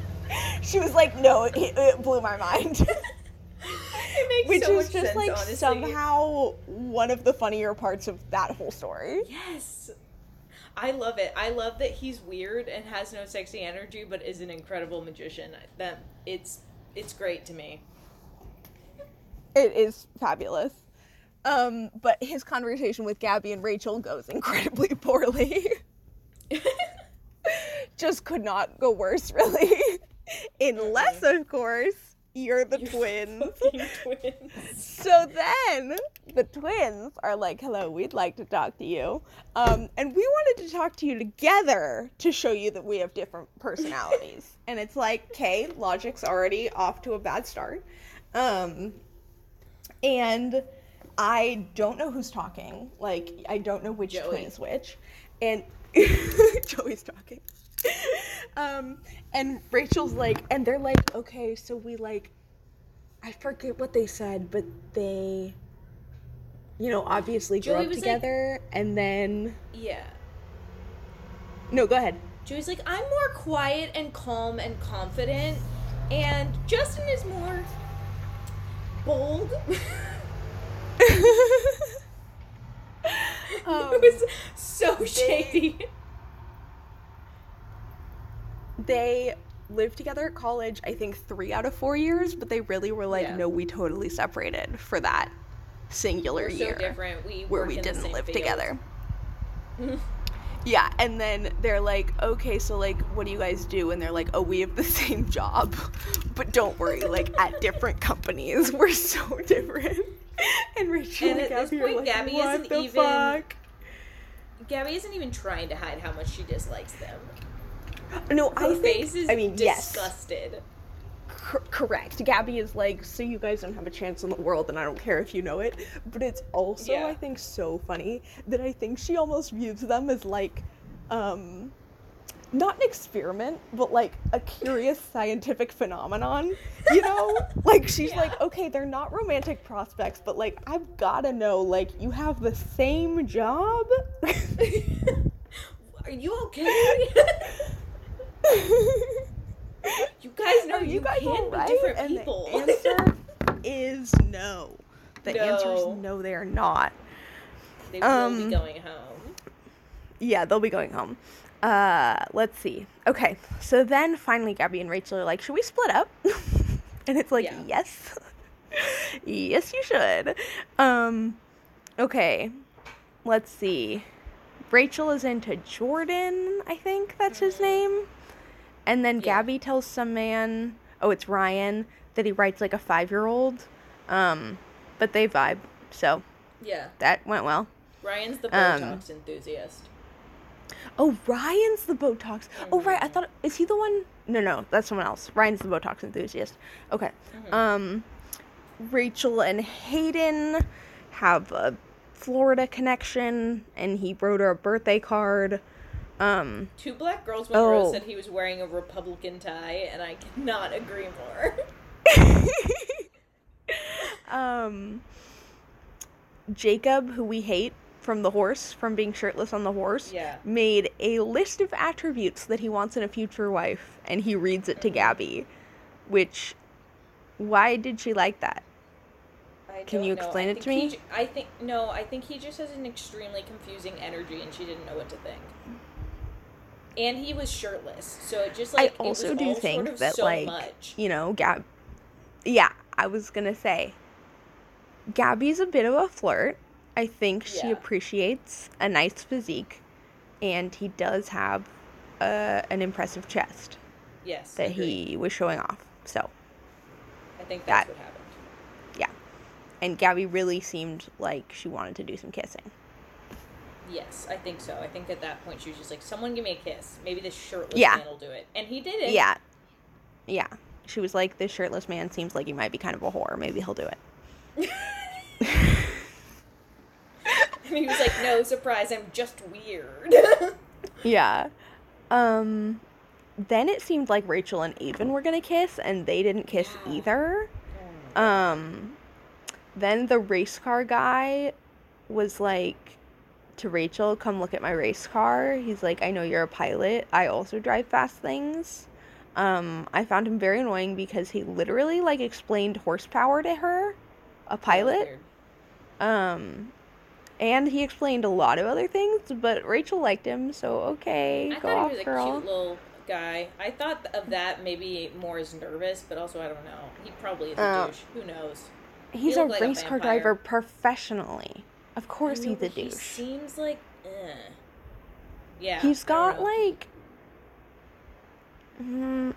B: she was like, no, it, it blew my mind. Which
A: so
B: is just
A: sense,
B: like
A: honestly.
B: somehow one of the funnier parts of that whole story.
A: Yes. I love it. I love that he's weird and has no sexy energy, but is an incredible magician. That it's it's great to me.
B: It is fabulous. Um, but his conversation with Gabby and Rachel goes incredibly poorly. Just could not go worse, really. Unless, of course, you're the twins.
A: Twins.
B: So then the twins are like, "Hello, we'd like to talk to you," um, and we wanted to talk to you together to show you that we have different personalities. and it's like, "Okay, logic's already off to a bad start," um, and I don't know who's talking. Like, I don't know which
A: Joey.
B: twin is which, and Joey's talking. um, and Rachel's like, and they're like, okay, so we like, I forget what they said, but they, you know, obviously grew up
A: was like-
B: together, and then
A: Yeah.
B: no, go ahead.
A: Joey's like, I'm more quiet and calm and confident, and Justin is more bold.
B: Um,
A: it was so shady.
B: They lived together at college. I think three out of four years, but they really were like,
A: Yeah.
B: no, we totally separated for that singular
A: We're so
B: year.
A: different. We
B: where we didn't live
A: field.
B: together. yeah, and then they're like, okay, so like, what do you guys do? And they're like, oh, we have the same job, but don't worry, like at different companies, we're so different. And Rachel
A: And
B: and,
A: at
B: Gabby
A: point,
B: like,
A: Gabby
B: what
A: isn't
B: the
A: even-
B: fuck?
A: Gabby isn't even trying to hide how much she dislikes them.
B: No,
A: Her
B: I think.
A: face is
B: I mean, yes,
A: disgusted.
B: cor- correct. Gabby is like, so you guys don't have a chance in the world, and I don't care if you know it. But it's also,
A: Yeah.
B: I think, so funny that I think she almost views them as like, um, not an experiment, but like a curious scientific phenomenon. You know, like she's
A: Yeah.
B: like, okay, they're not romantic prospects, but like I've gotta know, like you have the same job.
A: Are you okay? you guys know
B: Are
A: you,
B: guys
A: can
B: right?
A: be different
B: and
A: people.
B: the answer is no. The answer is
A: No.
B: no, they are not.
A: they will
B: um,
A: be going home.
B: Yeah, they'll be going home. Uh, let's see. Okay, so then finally Gabby and Rachel are like, should we split up? and it's like,
A: Yeah.
B: yes. yes, you should. Um, okay, let's see. Rachel is into Jordan, I think that's his name. And then
A: Yeah.
B: Gabby tells some man, oh, it's Ryan, that he writes like a five year old. Um, but they vibe, so
A: Yeah,
B: that went well.
A: Ryan's the
B: Um,
A: Botox enthusiast.
B: Oh, Ryan's the Botox. Oh, right. I thought is he the one? No, no, that's someone else. Ryan's the Botox enthusiast. Okay. Um, Rachel and Hayden have a Florida connection, and he wrote her a birthday card. Um,
A: Two black girls one girl
B: Oh.
A: said he was wearing a Republican tie, and I cannot agree more.
B: um, Jacob, who we hate from the horse, from being shirtless on the horse,
A: Yeah.
B: made a list of attributes that he wants in a future wife, and he reads it to Gabby. Which, why did she like that? Can you explain it to me?
A: ju- I think no. I think he just has an extremely confusing energy, and she didn't know what to think. And he was shirtless, so it just like
B: I also
A: it was
B: do
A: all
B: think
A: sort of
B: that
A: so
B: like
A: much.
B: you know, Gab. Yeah, I was gonna say, Gabby's a bit of a flirt. I think she
A: Yeah.
B: appreciates a nice physique, and he does have uh, an impressive chest
A: Yes,
B: that
A: agreed.
B: he was showing off. So
A: I think that's
B: that-
A: what happened.
B: yeah, and Gabby really seemed like she wanted to do some kissing.
A: Yes, I think so. I think at that point she was just like, "Someone give me a kiss. Maybe this shirtless
B: Yeah.
A: man will do it," and he did it.
B: Yeah, yeah. she was like, "This shirtless man seems like he might be kind of a whore. Maybe he'll do it."
A: And he was like, "No surprise, I'm just weird."
B: Yeah. Um then it seemed like Rachel and Aven were gonna kiss, and they didn't kiss
A: Yeah.
B: either. Um then the race car guy was like to Rachel, come look at my race car. He's like, I know you're a pilot. I also drive fast things. Um, I found him very annoying because he literally like explained horsepower to her, a pilot. Um, and he explained a lot of other things, but Rachel liked him, so okay,
A: I
B: go
A: thought
B: off,
A: he was a
B: girl.
A: cute little guy. I thought of that maybe more as nervous, but also I don't know. He probably is a
B: Uh,
A: douche. Who knows?
B: He's
A: he
B: a
A: like a
B: race car driver professionally. Of course,
A: know,
B: he's a
A: but He seems like, eh. yeah.
B: He's got like, mm,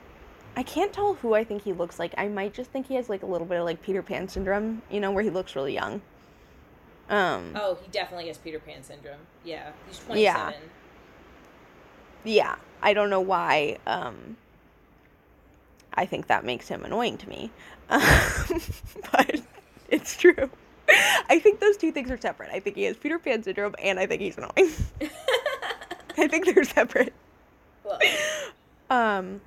B: I can't tell who I think he looks like. I might just think he has like a little bit of like Peter Pan syndrome, you know, where he looks really young. Um,
A: Oh, he definitely has Peter Pan syndrome. Yeah, he's
B: Yeah.
A: twenty-seven.
B: yeah, I don't know why. Um, I think that makes him annoying to me, um, but it's true. I think those two things are separate. I think he has Peter Pan syndrome, and I think he's annoying. I think they're separate.
A: well,
B: Um,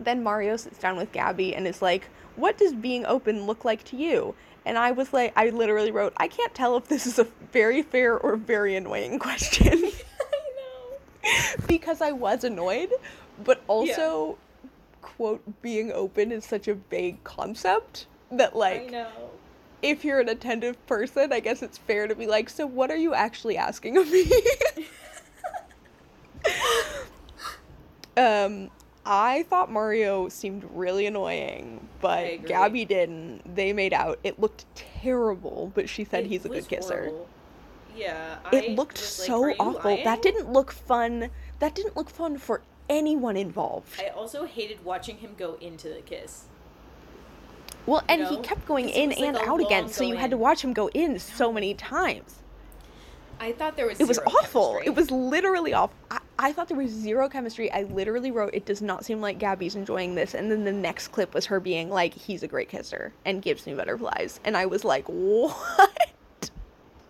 B: then Mario sits down with Gabby and is like, "What does being open look like to you?" And I was like, I literally wrote, "I can't tell if this is a very fair or very annoying question."
A: I know.
B: because I was annoyed, but also, quote, being open is such a vague concept that,
A: I
B: like,
A: know.
B: If you're an attentive person, I guess it's fair to be like, so what are you actually asking of me? um, I thought Mario seemed really annoying, but. Gabby didn't. They made out. It looked terrible, but she said
A: It
B: he's a good kisser.
A: horrible. Yeah,
B: It
A: I
B: looked
A: was like,
B: so awful.
A: lying?"
B: That didn't look fun. That didn't look fun for anyone involved.
A: I also hated watching him go into the kiss.
B: Well, and he
A: know?
B: kept going in
A: was like
B: and out again, so you
A: go
B: had to watch him go in so many times.
A: I thought there was.
B: It was awful.
A: chemistry.
B: It was literally off. I, I thought there was zero chemistry. I literally wrote, "It does not seem like Gabby's enjoying this." And then the next clip was her being like, "He's a great kisser and gives me butterflies," and I was like, "What?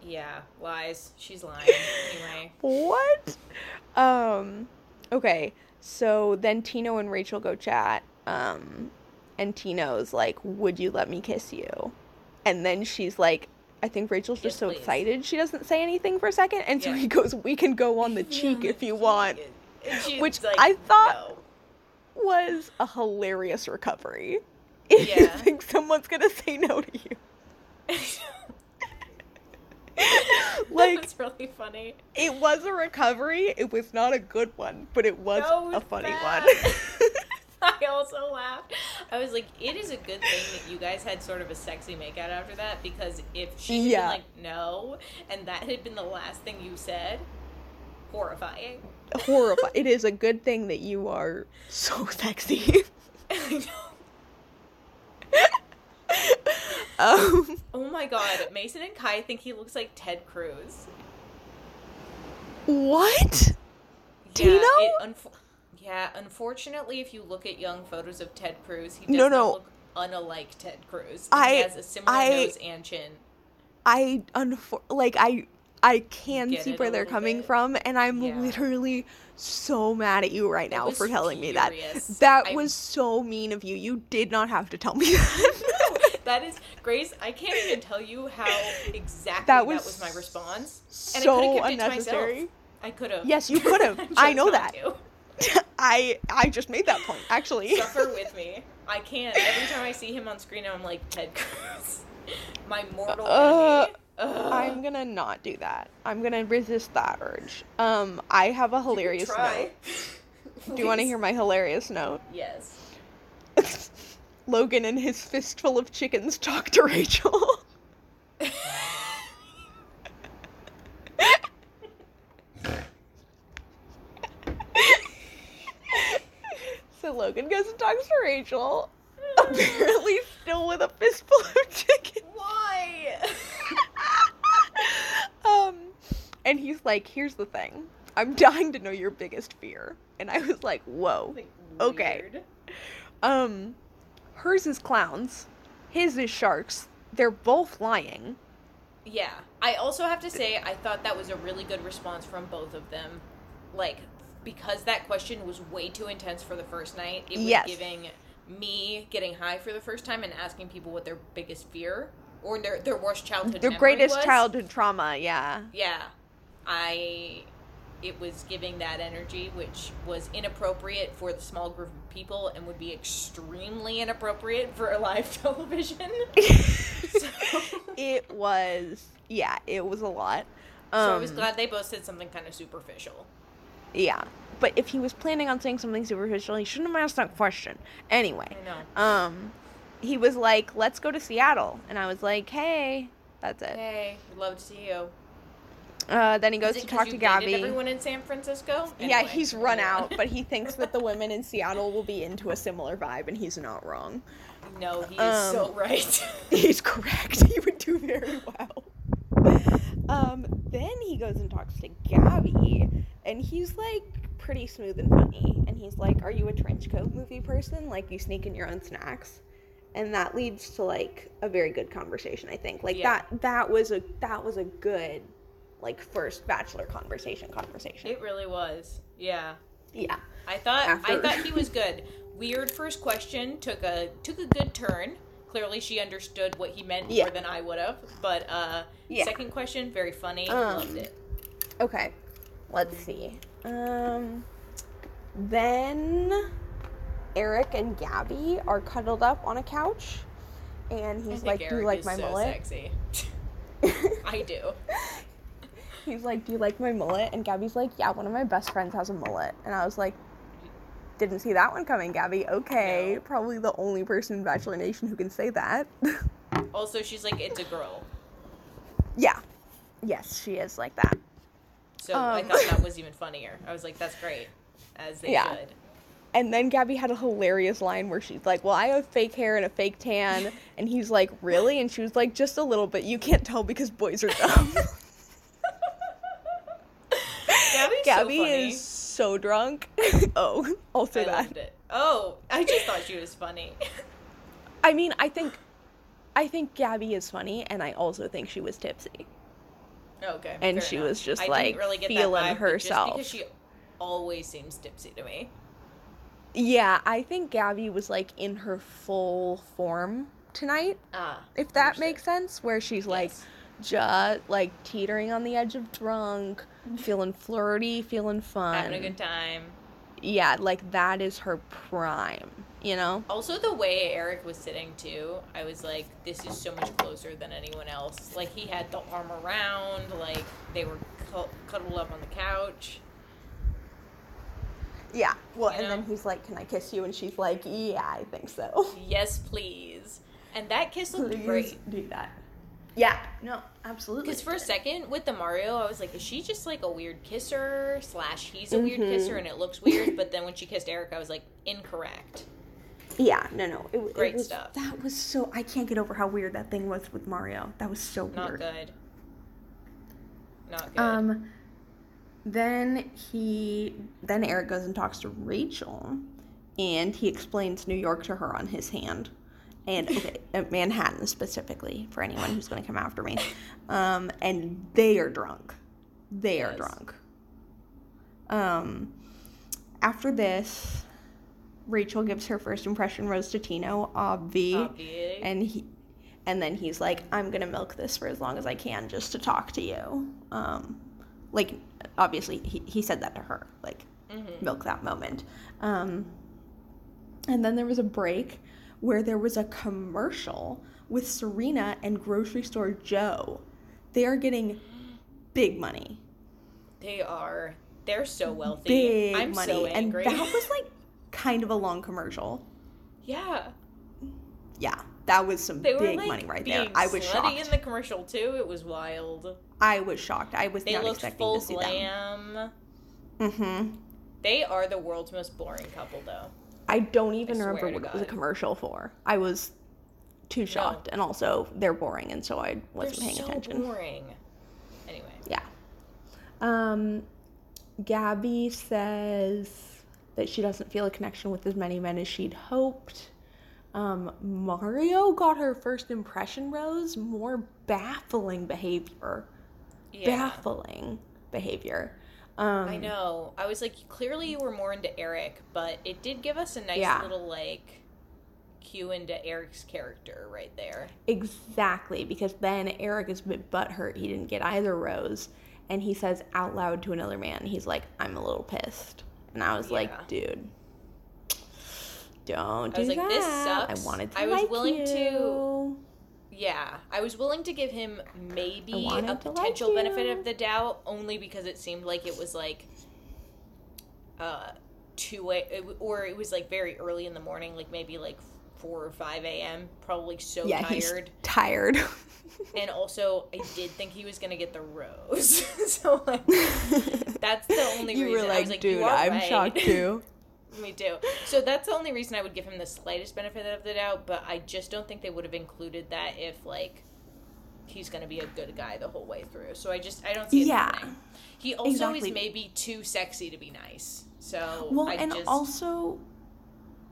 A: Yeah, lies. She's lying. anyway.
B: what?" Um, okay. So then Tino and Rachel go chat. Um, and Tino's like, "Would you let me kiss you?" And then she's like. I think Rachel's just
A: Yes,
B: so
A: please.
B: excited she doesn't say anything for a second, and so he goes, "We can go on the cheek if you want." Which
A: like,
B: I thought-
A: no.
B: was a hilarious recovery. If you think someone's gonna say no to you. Like-
A: that's really funny.
B: It was a recovery. It was not a good one, but it was
A: No,
B: a funny
A: bad.
B: one.
A: I also laughed. I was like, it is a good thing that you guys had sort of a sexy makeout after that because if she
B: Yeah.
A: been like no and that had been the last thing you said, horrifying.
B: Horrifying. It is a good thing that you are so sexy. Um,
A: Oh my god, Mason and Kai think he looks like Ted Cruz.
B: what? Tino?
A: Yeah, it unfo- yeah, unfortunately, if you look at young photos of Ted Cruz, he does
B: No, no.
A: look unlike Ted Cruz.
B: I-
A: he has a similar
B: I-
A: nose and chin.
B: I unfor- like I I can
A: Get
B: see where they're coming
A: bit?
B: from, and I'm
A: Yeah.
B: literally so mad at you right now for telling me that. That
A: I-
B: was so mean of you. You did not have to tell me that.
A: that is Grace. I can't even tell you how exactly
B: That
A: that
B: was
A: was, my response. And I
B: so
A: could've kept it to
B: unnecessary.
A: myself. I could have.
B: Yes, you could have. I know that.
A: To.
B: I I just made that point actually.
A: Suffer with me. I can't. Every time I see him on screen, I'm like Ted Cruz, my mortal
B: Uh. I'm gonna not do that. I'm gonna resist that urge. Um, I have a hilarious note. Do you want to hear my hilarious note?
A: Yes.
B: Logan and his fistful of chickens talk to Rachel. Logan goes and talks to Rachel. Apparently, still with a fistful of chicken.
A: Why?
B: um, and he's like, "Here's the thing. I'm dying to know your biggest fear." And I was like, "Whoa."
A: Like,
B: Okay. Um, hers is clowns, his is sharks. They're both lying.
A: Yeah. I also have to say, I thought that was a really good response from both of them. Like, because that question was way too intense for the first night, it was
B: Yes.
A: giving me getting high for the first time and asking people what their biggest fear or their, their worst childhood
B: Their greatest
A: was.
B: childhood trauma, yeah.
A: Yeah. I. It was giving that energy, which was inappropriate for the small group of people and would be extremely inappropriate for a live television. so,
B: It was, yeah, it was a lot.
A: so I was
B: Um,
A: glad they both said something kind of superficial.
B: Yeah. But if he was planning on saying something superficial, he shouldn't have asked that question. Anyway, um, he was like, let's go to Seattle. And I was like, hey, that's it.
A: Hey, we'd love to see you.
B: Uh, then he goes to talk to Gabby.
A: Everyone in San Francisco.
B: Yeah, he's run out, but he thinks that the women in Seattle will be into a similar vibe, and he's not wrong.
A: no, he is
B: Um,
A: so right.
B: He's correct. He would do very well. Um, then he goes and talks to Gabby, and he's like pretty smooth and funny. And he's like, "Are you a trench coat movie person? Like you sneak in your own snacks?" And that leads to like a very good conversation. I think like
A: Yeah.
B: that that was a that was a good like first bachelor conversation conversation.
A: it really was. Yeah.
B: yeah.
A: I thought
B: After-
A: I thought he was good. Weird first question took a took a good turn. Clearly, she understood what he meant
B: Yeah.
A: more than I would have. But uh,
B: Yeah.
A: second question, very funny.
B: Um,
A: Loved it.
B: Okay. Let's see. Um then Eric and Gabby are cuddled up on a couch and he's like, "Do you
A: Eric
B: like my
A: so
B: mullet?"
A: Sexy. I do.
B: he's like, "Do you like my mullet?" And Gabby's like, "Yeah, one of my best friends has a mullet." And I was like, "Didn't see that one coming, Gabby." Okay,
A: No.
B: probably the only person in Bachelor Nation who can say that.
A: Also, she's like, it's a girl.
B: yeah. Yes, she is like that.
A: So I
B: Um.
A: thought that was even funnier. I was like, that's great, as they
B: Yeah.
A: should.
B: And then Gabby had a hilarious line where she's like, Well, I have fake hair and a fake tan. And he's like, Really? And she was like, Just a little bit. You can't tell because boys are dumb.
A: Gabby's
B: Gabby
A: so funny.
B: is so drunk. oh, also
A: I
B: that.
A: Oh, I just thought she was funny.
B: I mean, I think. I think Gabby is funny, and I also think she was tipsy.
A: Okay.
B: And she
A: enough.
B: was just,
A: I
B: like,
A: really
B: feeling
A: vibe,
B: herself.
A: Because she always seems tipsy to me.
B: Yeah, I think Gabby was like in her full form tonight,
A: Ah,
B: if that
A: understood.
B: makes sense, where she's like
A: Yes.
B: just like teetering on the edge of drunk, feeling flirty, feeling fun.
A: having a good time.
B: yeah, like that is her prime, you know?
A: Also, the way Eric was sitting too, I was like, this is so much closer than anyone else. Like he had the arm around, like they were cu- cuddled up on the couch.
B: Yeah. Well,
A: You
B: and then he's like, "Can I kiss you?" And she's like, "Yeah, I think so."
A: Yes, please. And that kiss looked
B: Please
A: great.
B: do that. Yeah. No, absolutely.
A: Because for a second with the Mario, I was like, is she just like a weird kisser slash he's a weird kisser and it looks weird? But then when she kissed Eric, I was like, incorrect.
B: Yeah. No, no. It, it
A: Great
B: was,
A: stuff.
B: That was so. I can't get over how weird that thing was with Mario. That was so
A: Not
B: weird.
A: good. Not good.
B: Um. Then he, then Eric goes and talks to Rachel, and he explains New York to her on his hand, and okay, uh, Manhattan specifically for anyone who's going to come after me, um, and they are drunk, they are
A: Yes.
B: drunk. Um, after this, Rachel gives her first impression rose to Tino, obvi,
A: Obvi.
B: and he and then he's like i'm gonna milk this for as long as i can just to talk to you um like obviously he, he said that to her like
A: Mhm.
B: milk that moment um and then there was a break where there was a commercial with serena and grocery store joe they are getting big money
A: They are. They're so wealthy.
B: big
A: I'm
B: money
A: so
B: and that was like kind of a long commercial
A: yeah.
B: yeah that was some
A: They were
B: big
A: like
B: money right there i was shocked
A: in the commercial too. It was wild.
B: i was shocked i was
A: They
B: not expecting
A: full
B: to see them
A: glam.
B: Mm-hmm.
A: They are the world's most boring couple, though.
B: I don't even
A: I
B: remember what it was a commercial for. I was too shocked, and also they're boring, and so I wasn't
A: They're
B: paying
A: so
B: attention.
A: boring. Anyway,
B: Yeah. Um, Gabby says that she doesn't feel a connection with as many men as she'd hoped. Um, Mario got her first impression rose, more baffling behavior.
A: Yeah.
B: Baffling behavior. Um,
A: I know. I was like, clearly you were more into Eric, but it did give us a nice
B: Yeah.
A: little like cue into Eric's character right there.
B: Exactly, because then Eric is a bit butthurt he didn't get either rose, and he says out loud to another man, he's like, I'm a little pissed. And I was
A: Yeah.
B: like, dude, don't do
A: I was like,
B: that.
A: this sucks.
B: I wanted to
A: I was
B: like
A: willing
B: you.
A: to- Yeah, I was willing to give him maybe a
B: to like
A: potential benefit of the doubt, only because it seemed like it was like, uh, two a, or it was like very early in the morning, like maybe like four or five a.m. Probably so
B: Yeah,
A: tired,
B: tired.
A: and also I did think he was gonna get the rose, so like that's the only
B: you
A: reason
B: were
A: I was like,
B: dude, I'm
A: right.
B: shocked too.
A: Me too. So that's the only reason I would give him the slightest benefit of the doubt, but I just don't think they would have included that if like he's gonna be a good guy the whole way through. So I just I don't see it
B: Yeah.
A: happening. He also
B: Exactly.
A: is maybe too sexy to be nice. So
B: Well,
A: I
B: and
A: just
B: also,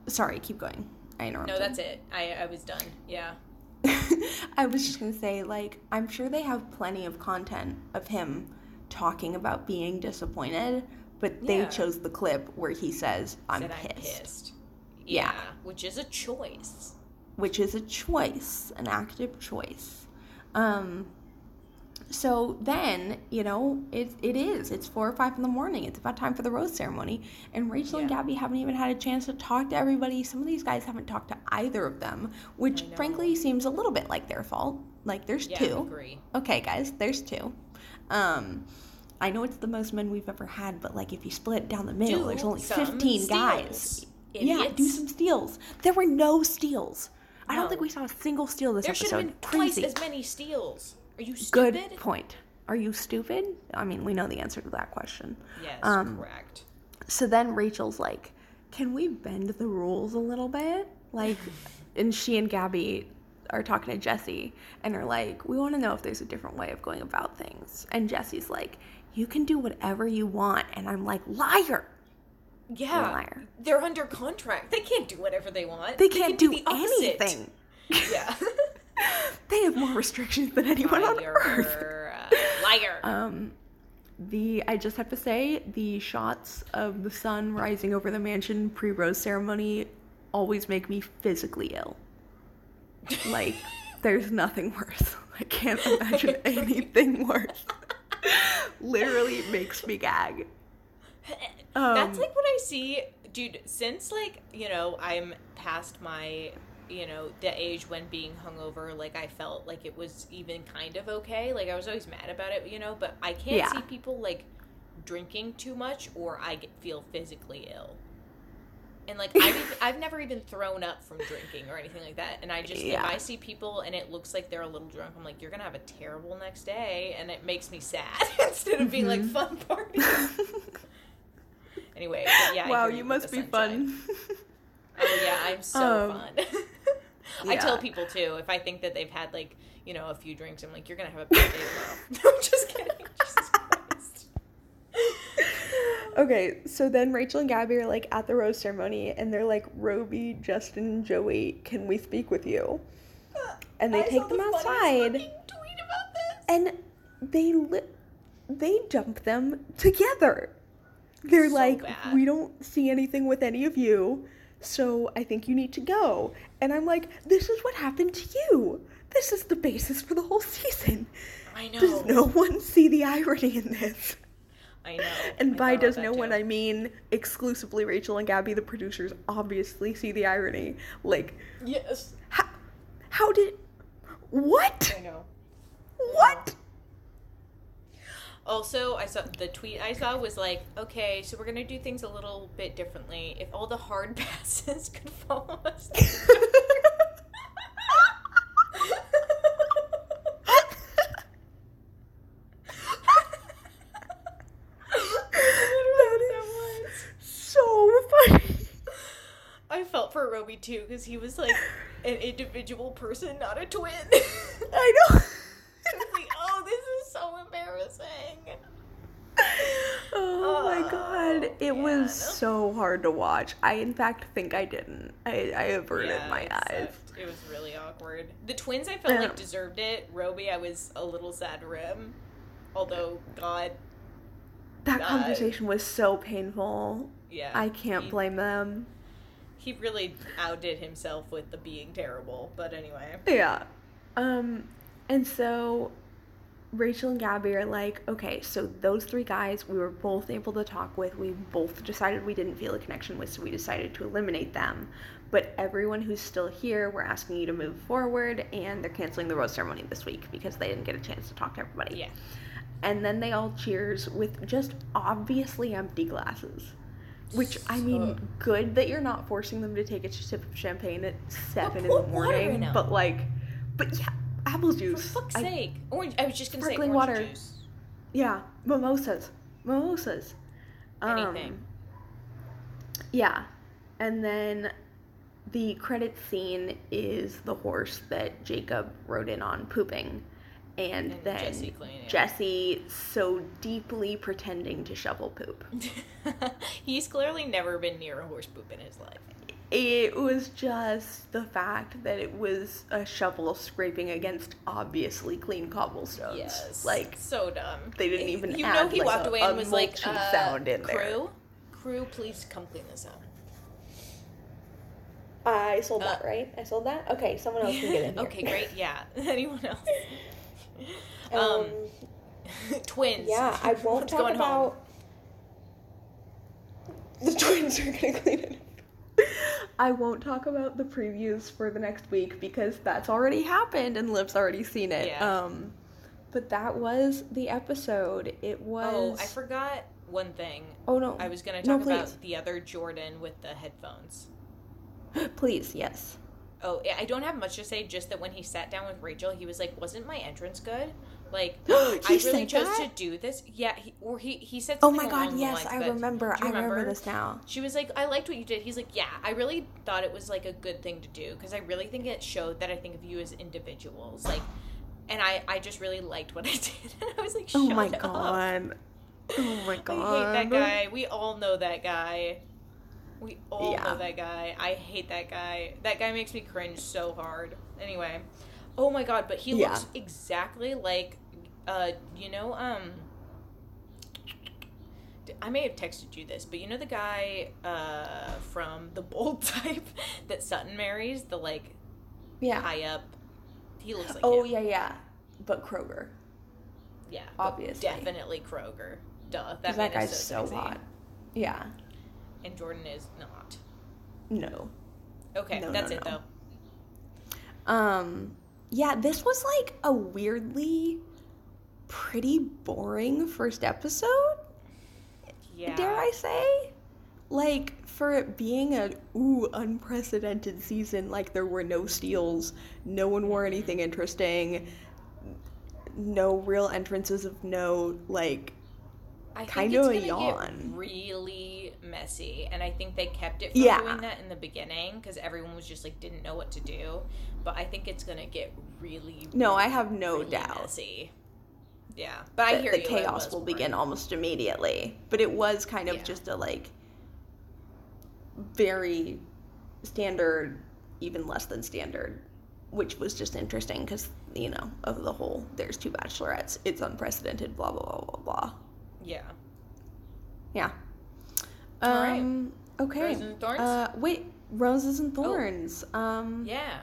B: sorry, keep going. I interrupted.
A: no, that's it. I I was done. Yeah.
B: I was just gonna say, like, I'm sure they have plenty of content of him talking about being disappointed, but they
A: Yeah.
B: chose the clip where he says, "I'm
A: Said
B: pissed,",
A: I'm pissed.
B: Yeah.
A: Yeah, which is a choice.
B: which is a choice, an active choice. Um, so then, you know, it, it is. It's four or five in the morning. It's about time for the rose ceremony. And Rachel and Gabby haven't even had a chance to talk to everybody. Some of these guys haven't talked to either of them, which frankly seems a little bit like their fault. Like, there's
A: Yeah,
B: two.
A: agree.
B: Okay, guys, there's two. Um, I know it's the most men we've ever had, but like if you split down the middle,
A: Do
B: there's only
A: some
B: 15 guys.
A: steals,
B: Yeah, do some steals. There were no steals. I don't think we saw a single steal this
A: There should have been twice as many steals. Are you stupid?
B: Good point. Are you stupid? I mean, we know the answer to that question.
A: Yes,
B: Um,
A: correct.
B: So then Rachel's like, "Can we bend the rules a little bit?" Like, and she and Gabby are talking to Jesse and are like, "We want to know if there's a different way of going about things." And Jesse's like, "You can do whatever you want," and I'm like, "Liar."
A: Yeah,
B: liar.
A: they're under contract. They can't do whatever they want.
B: They can't do
A: the opposite.
B: anything.
A: Yeah,
B: They have more restrictions than anyone on earth.
A: liar, uh, liar.
B: Um, the I just have to say the shots of the sun rising over the mansion pre-rose ceremony always make me physically ill. Like there's nothing worse. I can't imagine anything worse. Literally makes me gag.
A: That's
B: Um,
A: like what I see, dude. Since like you know I'm past my you know the age when being hungover, like I felt like it was even kind of okay. Like I was always mad about it, you know. But I can't
B: Yeah.
A: see people like drinking too much, or I get, feel physically ill. And like I've, I've never even thrown up from drinking or anything like that. And I just
B: Yeah.
A: if I see people and it looks like they're a little drunk, I'm like, you're gonna have a terrible next day, and it makes me sad instead of being like
B: Mhm.
A: fun party. Anyway, yeah.
B: Wow, you must be
A: sunshine.
B: fun.
A: Oh yeah, I'm so
B: Um,
A: fun. I tell people too if I think that they've had like you know a few drinks, I'm like, you're gonna have a bad day tomorrow. I'm just kidding. Christ.
B: Okay, so then Rachel and Gabby are like at the rose ceremony and they're like, Roby, Justin, Joey, can we speak with you? Uh, and they
A: I
B: take them
A: the
B: outside
A: Tweet about this.
B: and they li- they dump them together. They're
A: So
B: like,
A: bad.
B: we don't see anything with any of you, so I think you need to go. And I'm like, this is what happened to you. This is the basis for the whole season.
A: I know.
B: Does no one see the irony in this?
A: I know.
B: And
A: I
B: by does
A: that
B: one. I mean exclusively Rachel and Gabby, the producers, obviously see the irony. Like,
A: Yes.
B: how, how did. What?
A: I know.
B: What?
A: Also, I saw the tweet I saw was like, okay, so we're gonna do things a little bit differently. If all the hard passes could follow us.
B: that is so funny.
A: I too because he was like an individual person, not a twin.
B: I know.
A: I was like, oh, this is so embarrassing.
B: oh my god, oh, it
A: man.
B: was so hard to watch. I in fact think I didn't. I, I averted
A: Yeah,
B: my eyes.
A: sucked. It was really awkward. The twins, I felt like deserved it. Roby, I was a little sad for him. Although, God,
B: That
A: God.
B: conversation was so painful.
A: yeah,
B: I can't
A: he,
B: blame them.
A: He really outdid himself with the being terrible. But anyway,
B: Yeah. Um, and so Rachel and Gabby are like, okay, so those three guys we were both able to talk with. We both decided we didn't feel a connection with, so we decided to eliminate them. But everyone who's still here, we're asking you to move forward, and they're canceling the rose ceremony this week because they didn't get a chance to talk to everybody.
A: yeah,
B: And then they all cheers with just obviously empty glasses. Which I mean, good that you're not forcing them to take a sip of champagne at seven in the morning.
A: in
B: But like, but yeah, apple juice.
A: for fuck's
B: I-
A: sake, orange. I was just gonna say
B: Sparkling
A: orange
B: water.
A: juice.
B: Yeah, mimosas, mimosas.
A: Anything.
B: Um, yeah, and then the credit scene is the horse that Jacob rode in on pooping, and,
A: And
B: then
A: Jesse cleaning it.
B: Jesse so deeply pretending to shovel poop.
A: He's clearly never been near a horse poop in his life.
B: It was just the fact that it was a shovel scraping against obviously clean cobblestones.
A: Yes,
B: like
A: so dumb.
B: they didn't even
A: You
B: add,
A: know, he
B: like,
A: walked
B: a-
A: away and was like, uh,
B: sound in there.
A: "Crew, crew, please come clean this up."
B: I sold
A: that,
B: right? I sold that. Okay, someone else can get in. Here.
A: okay, great. Yeah. Anyone else? Um,
B: Um,
A: twins.
B: yeah, I won't talk
A: going home?
B: about. The twins are gonna clean it. up. I won't talk about the previews for the next week because that's already happened and Liv's already seen it.
A: Yeah.
B: Um, but that was the episode. It was.
A: Oh, I forgot one thing.
B: Oh no!
A: I was gonna
B: No,
A: talk about the other Jordan with the headphones.
B: Please, yes.
A: Oh, I- don't have much to say. Just that when he sat down with Rachel, he was like, "Wasn't my entrance good? Like, I really chose
B: that?
A: to do this." Yeah, he, or he he said.
B: Oh my god, yes,
A: lines
B: I remember. I remember this now.
A: She was like, "I liked what you did." He's like, "Yeah, I really thought it was like a good thing to do because I really think it showed that I think of you as individuals, like." And I, I just really liked what I did. And I was like,
B: Oh my
A: up.
B: god. Oh my god.
A: I hate that guy. We all know that guy. We all
B: Yeah.
A: know that guy. I hate that guy. That guy makes me cringe so hard. Anyway. Oh my god, but he
B: Yeah.
A: looks exactly like uh you know, um I may have texted you this, but you know the guy uh from the bold type that Sutton marries, the like
B: Yeah.
A: high up he looks like
B: Oh
A: him.
B: yeah, yeah. But Kroger.
A: Yeah.
B: obviously.
A: Definitely Kroger. Duh. That,
B: that guy's
A: is
B: so, hot. Yeah.
A: And Jordan is not.
B: No.
A: Okay,
B: No,
A: that's
B: no,
A: it
B: no.
A: though.
B: Um yeah, this was like a weirdly pretty boring first episode,
A: Yeah.
B: dare I say? Like for it being a ooh unprecedented season, like there were no steals, no one wore anything interesting, no real entrances of note, like
A: I
B: kinda
A: it's
B: a yawn.
A: Really messy, and I think they kept it from
B: Yeah.
A: doing that in the beginning because everyone was just like didn't know what to do. But I think it's gonna get really.
B: No, I have no
A: really
B: doubt.
A: Messy. Yeah, but I hear
B: the chaos will begin almost immediately. But it was kind of
A: Yeah.
B: just a like very standard, even less than standard, which was just interesting because you know of the whole there's two bachelorettes, it's unprecedented, blah blah blah blah blah.
A: Yeah.
B: Yeah.
A: All right.
B: Um. Okay.
A: Roses and thorns?
B: Uh. Wait. Roses and thorns. Um.
A: Yeah.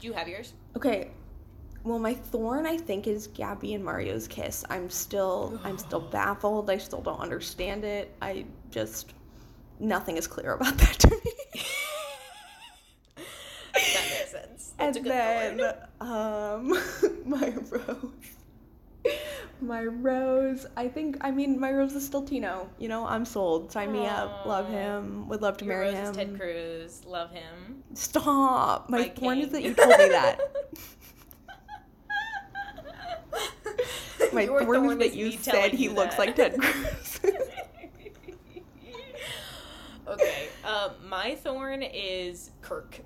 A: Do you have yours?
B: Okay. Well, my thorn I think is Gabby and Mario's kiss. I'm still I'm still baffled. I still don't understand it. I just nothing is clear about that to me.
A: That makes sense. That's
B: and
A: a good
B: then
A: thorn.
B: um my rose. My rose, I think I mean my rose is still Tino. You know, I'm sold. Sign me up. Love him. Would love to
A: Your
B: marry
A: rose
B: him.
A: is Ted Cruz. Love him.
B: Stop. My
A: My
B: thorn is that you told me that. My thorn, is that you said he
A: you
B: looks like Ted Cruz.
A: okay. Um, my thorn is Kirk.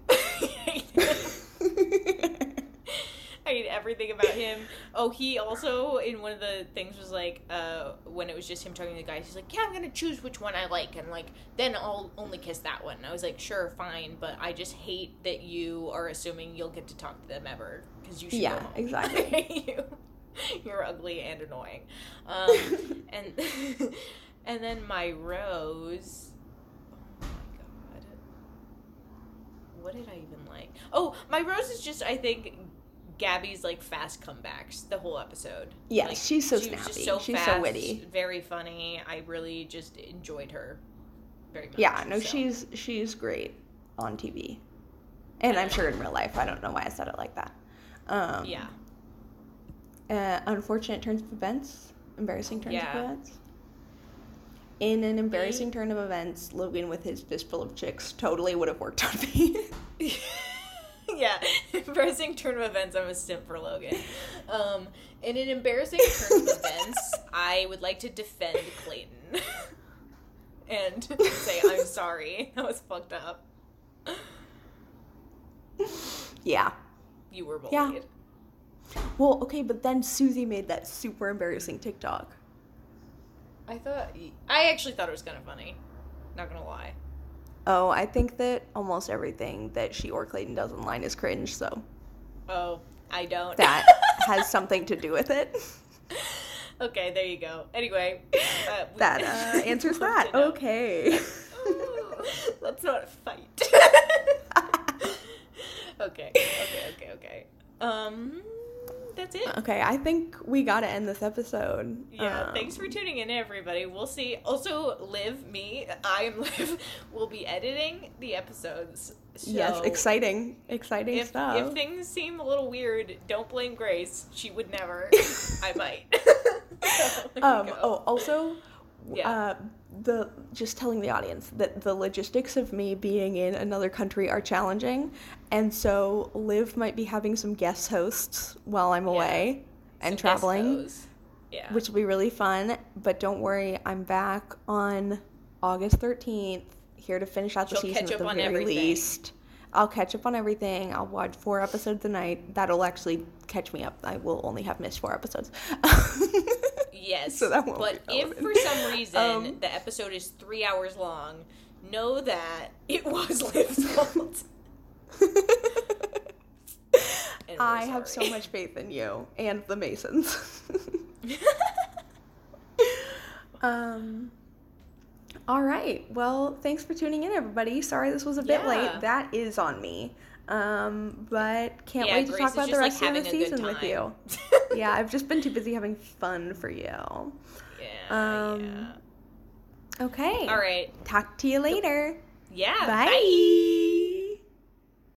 A: I hate everything about him. Oh, he also in one of the things was like, uh, when it was just him talking to the guys, he's like, "Yeah, I'm gonna choose which one I like, and like then I'll only kiss that one." And I was like, "Sure, fine," but I just hate that you are assuming you'll get to talk to them ever because you should.
B: Yeah, exactly.
A: You. You're ugly and annoying. Um, and and then my rose. Oh my god. What did I even like? Oh, my rose is just I think Gabby's like fast comebacks the whole episode.
B: Yeah,
A: Like,
B: she's so
A: she
B: snappy.
A: so
B: she's so witty.
A: very funny. I really just enjoyed her very much.
B: Yeah, no,
A: so.
B: she's she's great on TV, and I'm sure in real life. I don't know why I said it like that. Um,
A: yeah.
B: Uh, unfortunate turns of events, embarrassing turns
A: Yeah.
B: of events. In an embarrassing turn of events, Logan with his fistful of chicks totally would have worked on me.
A: yeah, embarrassing turn of events. I'm a simp for Logan. Um, in an embarrassing turn of events, I would like to defend Clayton and say I'm sorry. That was fucked up.
B: yeah.
A: You were bullied.
B: Yeah. Well, okay, but then Susie made that super embarrassing TikTok.
A: I thought I actually thought it was kind of funny. Not gonna lie.
B: Oh, I think that almost everything that she or Clayton does online is cringe, so
A: Oh, I don't.
B: that has something to do with it.
A: okay, there you go. Anyway, uh, we-
B: That uh, answers that. Okay.
A: Ooh, Let's not fight. okay, okay, okay, okay. Um, that's it.
B: Okay, I think we gotta end this episode.
A: Yeah,
B: Um,
A: thanks for tuning in, everybody. We'll see. Also, Liv, me, I am Liv, will be editing the episodes. So
B: yes, exciting, exciting
A: If,
B: stuff.
A: if things seem a little weird, don't blame Grace. She would never. I might. So,
B: um, oh, also,
A: Yeah.
B: uh, the just telling the audience that the logistics of me being in another country are challenging, and so Liv might be having some guest hosts while I'm
A: Yeah.
B: away
A: Some
B: and
A: guest
B: traveling.
A: Yeah.
B: which will be really fun. But don't worry, I'm back on August 13th, here to finish out the
A: She'll
B: season at the very
A: everything.
B: least. I'll catch up on everything. I'll watch four episodes a night. That'll actually catch me up. I will only have missed four episodes.
A: Yes.
B: So that won't
A: but if for some reason
B: Um,
A: the episode is three hours long, know that it was Liv's fault.
B: I have so much faith in you and the Masons. um. All right. Well, thanks for tuning in, everybody. Sorry this was a bit
A: Yeah.
B: late. That is on me. Um, but can't
A: Yeah,
B: wait to
A: Grace
B: talk about the
A: like,
B: rest of the season with you. yeah, I've just been too busy having fun for you.
A: Yeah.
B: Um, Okay.
A: All right.
B: Talk to you later.
A: Yeah.
B: Bye.
A: bye.